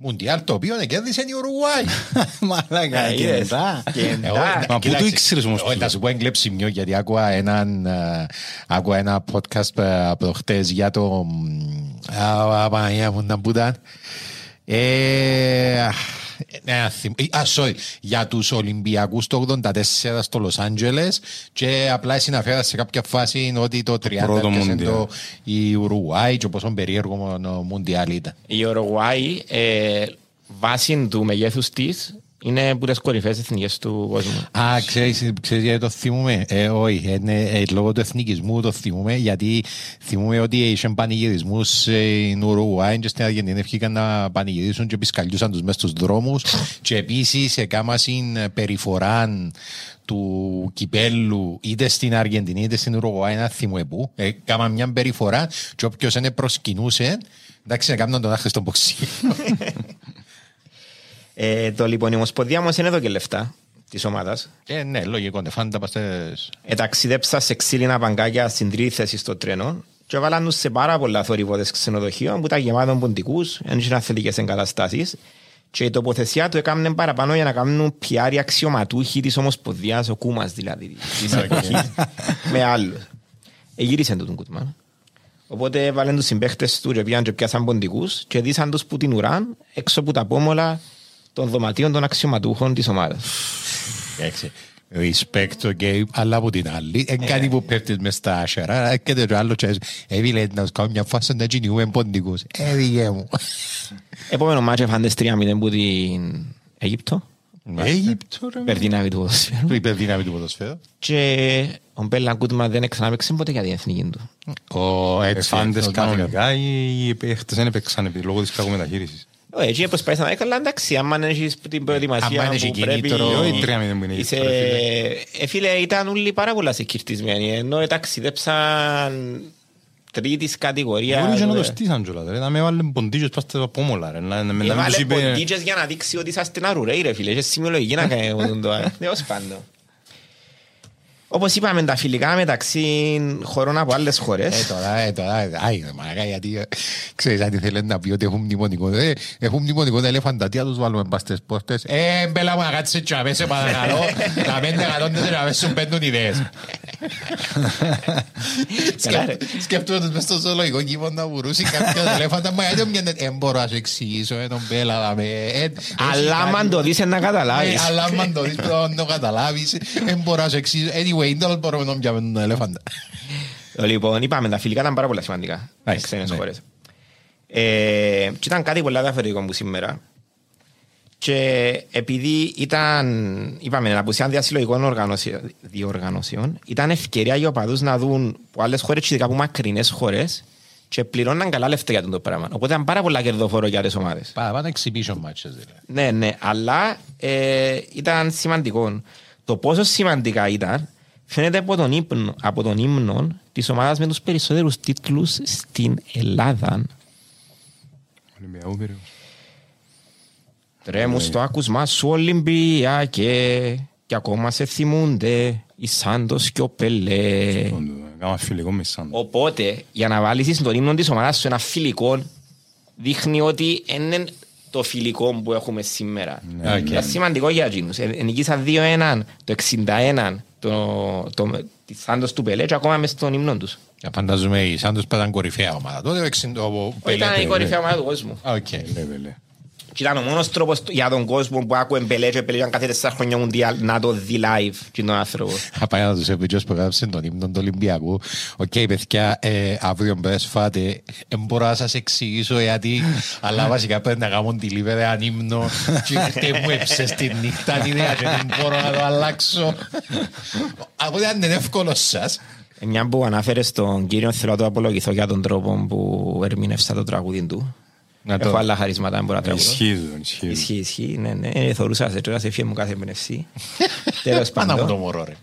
Μουντιάλ το οποίο κέρδισε η Ουρουγουάη. Μαλάκα, Ε, είδες. κεντά. Κεντά. Εγώ, Μα πού κοίταξε, το ήξερες όμως εγώ τούτο; Να σου πω εγκλέψη μιό γιατί άκουα έναν, ε, άκουα ένα podcast ε, από χτες για το μ, α, α, Παναγία μου να που ήταν. Ε, ναι, θυμ- ε, Α, sorry, για τους Ολυμπιακούς το 84 στο Λος Άντζελες και απλά συναφέρα σε κάποια φάση ότι το 30 πρώτο έπιασε Μουντιάλ. το η Ουρουγουάη και πόσο περίεργο ο Μουντιάλ ήταν. Η Ουρουγουάη, ε, βάσει του μεγέθους της, είναι από τις κορυφαίες εθνικές του κόσμου. Α, ξέρεις, ξέρεις γιατί το θυμούμε; Ε, όχι, είναι, ε, λόγω του εθνικισμού το θυμούμε, γιατί θυμούμε ότι είχε πανηγυρισμούς στην Ουρουγουάη και στην Αργεντινή βγήκαν να πανηγυρίσουν και πισκαλιούσαν τους μες στους δρόμους και επίσης έκαμασαν περιφορά του κυπέλου είτε στην Αργεντινή είτε στην Ουρουγουάη, να θυμούμε πού. Ε, Κάμαν μια περιφορά και όποιος είναι προσκυνούσε, εντάξει, να κάνουν τον άχρηστο μποξί. Ε, το λοιπόν, η Ομοσπονδία όμως είναι εδώ και λεφτά της ομάδας. Ε, ναι, λογικό, ναι, φάντα παστές... Ε, ταξιδέψα σε ξύλινα παγκάκια στην τρίτη θέση στο τρένο και βάλαν τους σε πάρα πολλά θορυβόδες ξενοδοχείων που ήταν γεμάτων ποντικούς, ένιξαν αθλητικές εγκαταστάσεις και η τοποθεσία του έκαναν παραπάνω για να κάνουν πιάρι αξιωματούχοι της Ομοσπονδίας, ο Κούμας δηλαδή, της εποχής, με άλλους. Ε, γύρισε το τον Κούτμαν. Οπότε βάλαν τους συμπαίχτες του και πήγαν και πιάσαν ποντικούς και δίσαν τους που την ουράν έξω από τα πόμολα των δωματίων των αξιωματούχων της ομάδας. Εντάξει. Respect το game, αλλά από την άλλη, είναι κάτι που πέφτεις μες στα άσχερα, έρχεται το άλλο και έβιλε να σου κάνω μια φάση να κινούμε ποντικούς. Ε, δικέ μου. Επόμενο μάτσο φάντες 3-0 που την Αίγυπτο. Αίγυπτο, ρε. Υπερδύναμη του ποδοσφαίρου. Το υπερδύναμη του ποδοσφαίρου. Και ο Μπέλαν Κούτμα δεν ξαναπαίξε ποτέ για την εθνική του. Ο έτσι. Εφάντες ο- κανονικά ή οι παίχτες δεν έπαιξαν επί λόγω της κακομεταχείρισης. Ω, Έτσι προσπάθησα να έκανα, εντάξει, άμα δεν έχεις την προετοιμασία Άμα έχει που πρέπει... κίνητρο- Όχι, τρία μηδέν που είναι η Είσαι... Αίγυπτο, ρε φίλε. Ε, φίλε, ήταν όλοι πάρα πολλά συγκυρτισμένοι, ενώ ταξιδέψαν τρίτης κατηγορίας. Μπορεί και να το ε, στήσαν κιόλας, ρε. Να με βάλουν ποντίτσες πας στα πόμολα, ρε. Να να- να μην Έβαλε τους είπε... ποντίτσες για να δείξει ότι είσαστε ένα ρουρέι ρε φίλε. Έχεις σημειολογική να κάνεις αυτό το ε. Τέλος πάντων. Όπως είπαμε τα φιλικά μεταξύ χωρών από άλλες Ε, χώρες. τώρα, ε, τώρα, ε, άι, ρε, μαλάκα, γιατί, ε, ξέρεις, αν θέλει να πει ότι έχουν μνημονικό, ε, έχουν μνημονικό τα ελέφαντα, τι θα τους βάλουμε πας στις πόρτες; Ε, μπέλα μου, να κάτσεις έτσι να πες, σε παρακαλώ, να πέντε εκατόντες να πες σου παίρνουν ιδέες. Καλά, ρε. Σκέφτομαι τους μες στο ζωολογικό κήπο να βουρούσει κάποιος ελέφαντα, μα γιατί μια δεν μπορώ να σου εξηγήσω, ε, τον μπέλα, να με, ε, έχει Αλλά κάτι- άμα το δεις να Ε, καταλάβεις. Αλλά άμα το δεις πρέπει να το καταλάβεις, δεν μπορώ να σου εξηγήσω. Anyway, δεν μπορούμε να πιάμε τον ελέφαντα. Λοιπόν, είπαμε, τα φιλικά ήταν πάρα πολύ σημαντικά. Nice, Στις ξένες ναι. χώρες. Ε, και ήταν κάτι πολύ διαφορετικό μου σήμερα. Και επειδή ήταν, είπαμε, απουσία διασυλλογικών οργανωσιών, διοργανωσιών, ήταν ευκαιρία για οπαδούς να δουν που άλλες χώρες, και ειδικά από μακρινές χώρες, και πληρώναν καλά λεφτά για αυτό το πράγμα. Οπότε ήταν πάρα πολλά κερδοφόρο για τις ομάδες. Πάμε exhibition matches δηλαδή. Ναι, ναι, αλλά ε, ήταν σημαντικό. Το πόσο σημαντικά ήταν φαίνεται από τον ύμνο, από τον ύμνο της ομάδας με τους περισσότερους τίτλους στην Ελλάδα. Ολυμπιακός πήρε. Τρέμουν στο άκουσμα σου Ολυμπιακέ και ακόμα σε θυμούνται οι Σάντος και ο Πελέ. Κάμα φιλικό με σαν. Οπότε, για να βάλεις στον ύμνο της ομάδας σου ένα φιλικό, δείχνει ότι είναι το φιλικό που έχουμε σήμερα. Ναι, οκ. Είναι σημαντικό για εκείνους. Ε, Νικήσαν 2-1 το 61 το, το, τη Σάντος του Πελέ και ακόμα μες στον ύμνο τους. Και Φαντάζομαι οι Σάντος ήταν κορυφαία ομάδα. Τότε ο εξήντα- ο Πελέ Ήταν η πήρε. κορυφαία ομάδα του κόσμου. Α, οκ. Και ήταν ο μόνος τρόπος για τον κόσμο που άκουε Πελέ και Πελέ ήταν κάθε τέσσερα χρόνια μουντιάλ να το δει live και τον άνθρωπος. Θα πάει να τους είπε ποιος που έγραψε τον ύμνο του Ολυμπιακού. Οκ, παιδιά, ε, αύριο μπες φάτε. Δεν μπορώ να σας εξηγήσω γιατί, αλλά βασικά πρέπει να κάνω deliver έναν ύμνο και ήρθε μου έψες στη νύχτα την ιδέα και δεν μπορώ να το αλλάξω. Από ότι αν είναι εύκολο σας. Ε, Μια που ανάφερες στον κύριο θέλω να το απολογηθώ για τον τρόπο που ερμήνευσα το τραγούδι του. Να το- Έχω άλλα χαρίσματα, δεν μπορώ να τραγουδώ. Ισχύει, ισχύει. Ισχύει, ισχύει, ναι, ναι. Ε, Θωρούσα σε τώρα έφυγε μου κάθε έμπνευση. Τέλος Πάνα μου το πάντων. μωρό ρε.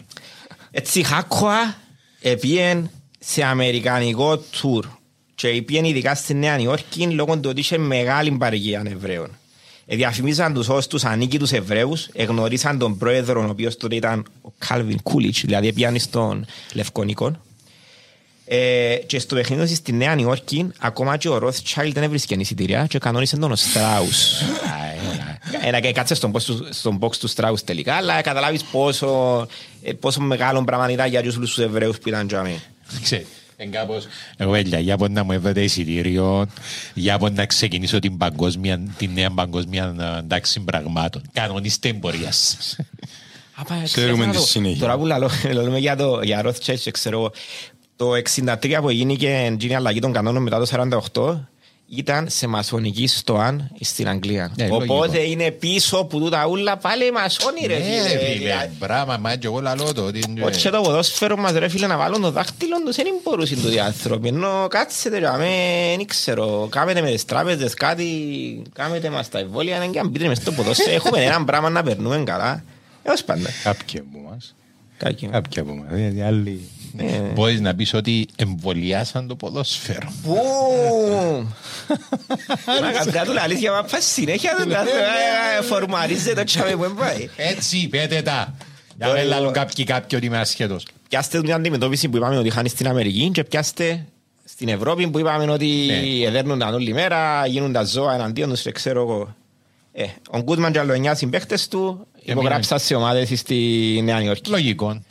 Έτσι, Χάκοα επίεν σε αμερικανικό τουρ και επίεν ειδικά στη Νέα Νιόρκη λόγω του ότι είχε μεγάλη παρηγία Εβραίων. Ε, διαφημίζαν τους ως τους ανίκητους Εβραίους, εγνωρίσαν τον πρόεδρο, ο οποίος τότε ήταν ο Κάλβιν Κούλιτς, δηλαδή πιάνει στον Λευκονικό. Ε, και στο παιχνίδι τους στη Νέα Νιόρκη, ακόμα και ο Rothschild δεν έβρισκε εισιτήρια και κανόνισε τον ο Στράους. Ένα και κάτσε στον box του, στον box του Στράους τελικά, αλλά καταλάβεις πόσο, ε, πόσο μεγάλο πράγμα ήταν για τους τους Εβραίους που ήταν για μένα. Ξέρεις, εν κάπως, Εγώ παιδιά, για πότε να μου έβρετε εισιτήριο, για πότε να ξεκινήσω την παγκόσμια, την νέα παγκόσμια ε, τάξη πραγμάτων. Κανονίστε εμπορίας σας. Απα, Ξέρουμε ξέχασα τη το. συνέχεια. Τώρα που λαλώ- λέμε για το για Rothschild, και ξέρω, το 63 που γίνηκε η αλλαγή των κανόνων μετά το 48 ήταν σε μασονική στοάν στην Αγγλία. Ναι, Οπότε λογικό. είναι πίσω που τούτα ούλα πάλι μασόνι ρε Ναι, φίλε. ρε φίλε, Δηλαδή, μπράμα, μα και εγώ λαλώ το. ότι είναι- Όχι και το ποδόσφαιρο μας ρε φίλε να βάλουν το δάχτυλο τους δεν μπορούσαν τούτοι οι άνθρωποι ενώ κάτσετε ρε αμέ, δεν ξέρω κάμετε με τις τράπεζες κάτι κάμετε μας τα εμβόλια δεν και αν πείτε μες στο ποδόσφαιρο έχουμε έναν πράγμα να περνούμε καλά έως πάντα Κάποιοι από μας. Κάποιοι. Κάποιοι από μας. Δηλαδή άλλοι... Ε, Μπορείς να πεις ότι εμβολιάσαν το ποδόσφαιρο. Πού! Μα κάποια του αλήθεια μα πας συνέχεια του τα ε, φορμαρίζεται το τσάμε που πάει. Έτσι, πέτε τα. Για Το να εγώ- λαλούν κάποιοι κάποιοι ότι είμαι ασχέτος. Πιάστε την αντιμετώπιση που είπαμε ότι είχαν στην Αμερική και πιάστε στην Ευρώπη που είπαμε ότι Ναι. εδέρνονταν όλη μέρα, γίνουν τα ζώα εναντίον τους και ξέρω εγώ. Ε, ο Γκούτμαν και άλλο εννιά συμπαίχτες του υπογράψαν σε ομάδες στη Νέα Νιόρκη. Λογικό.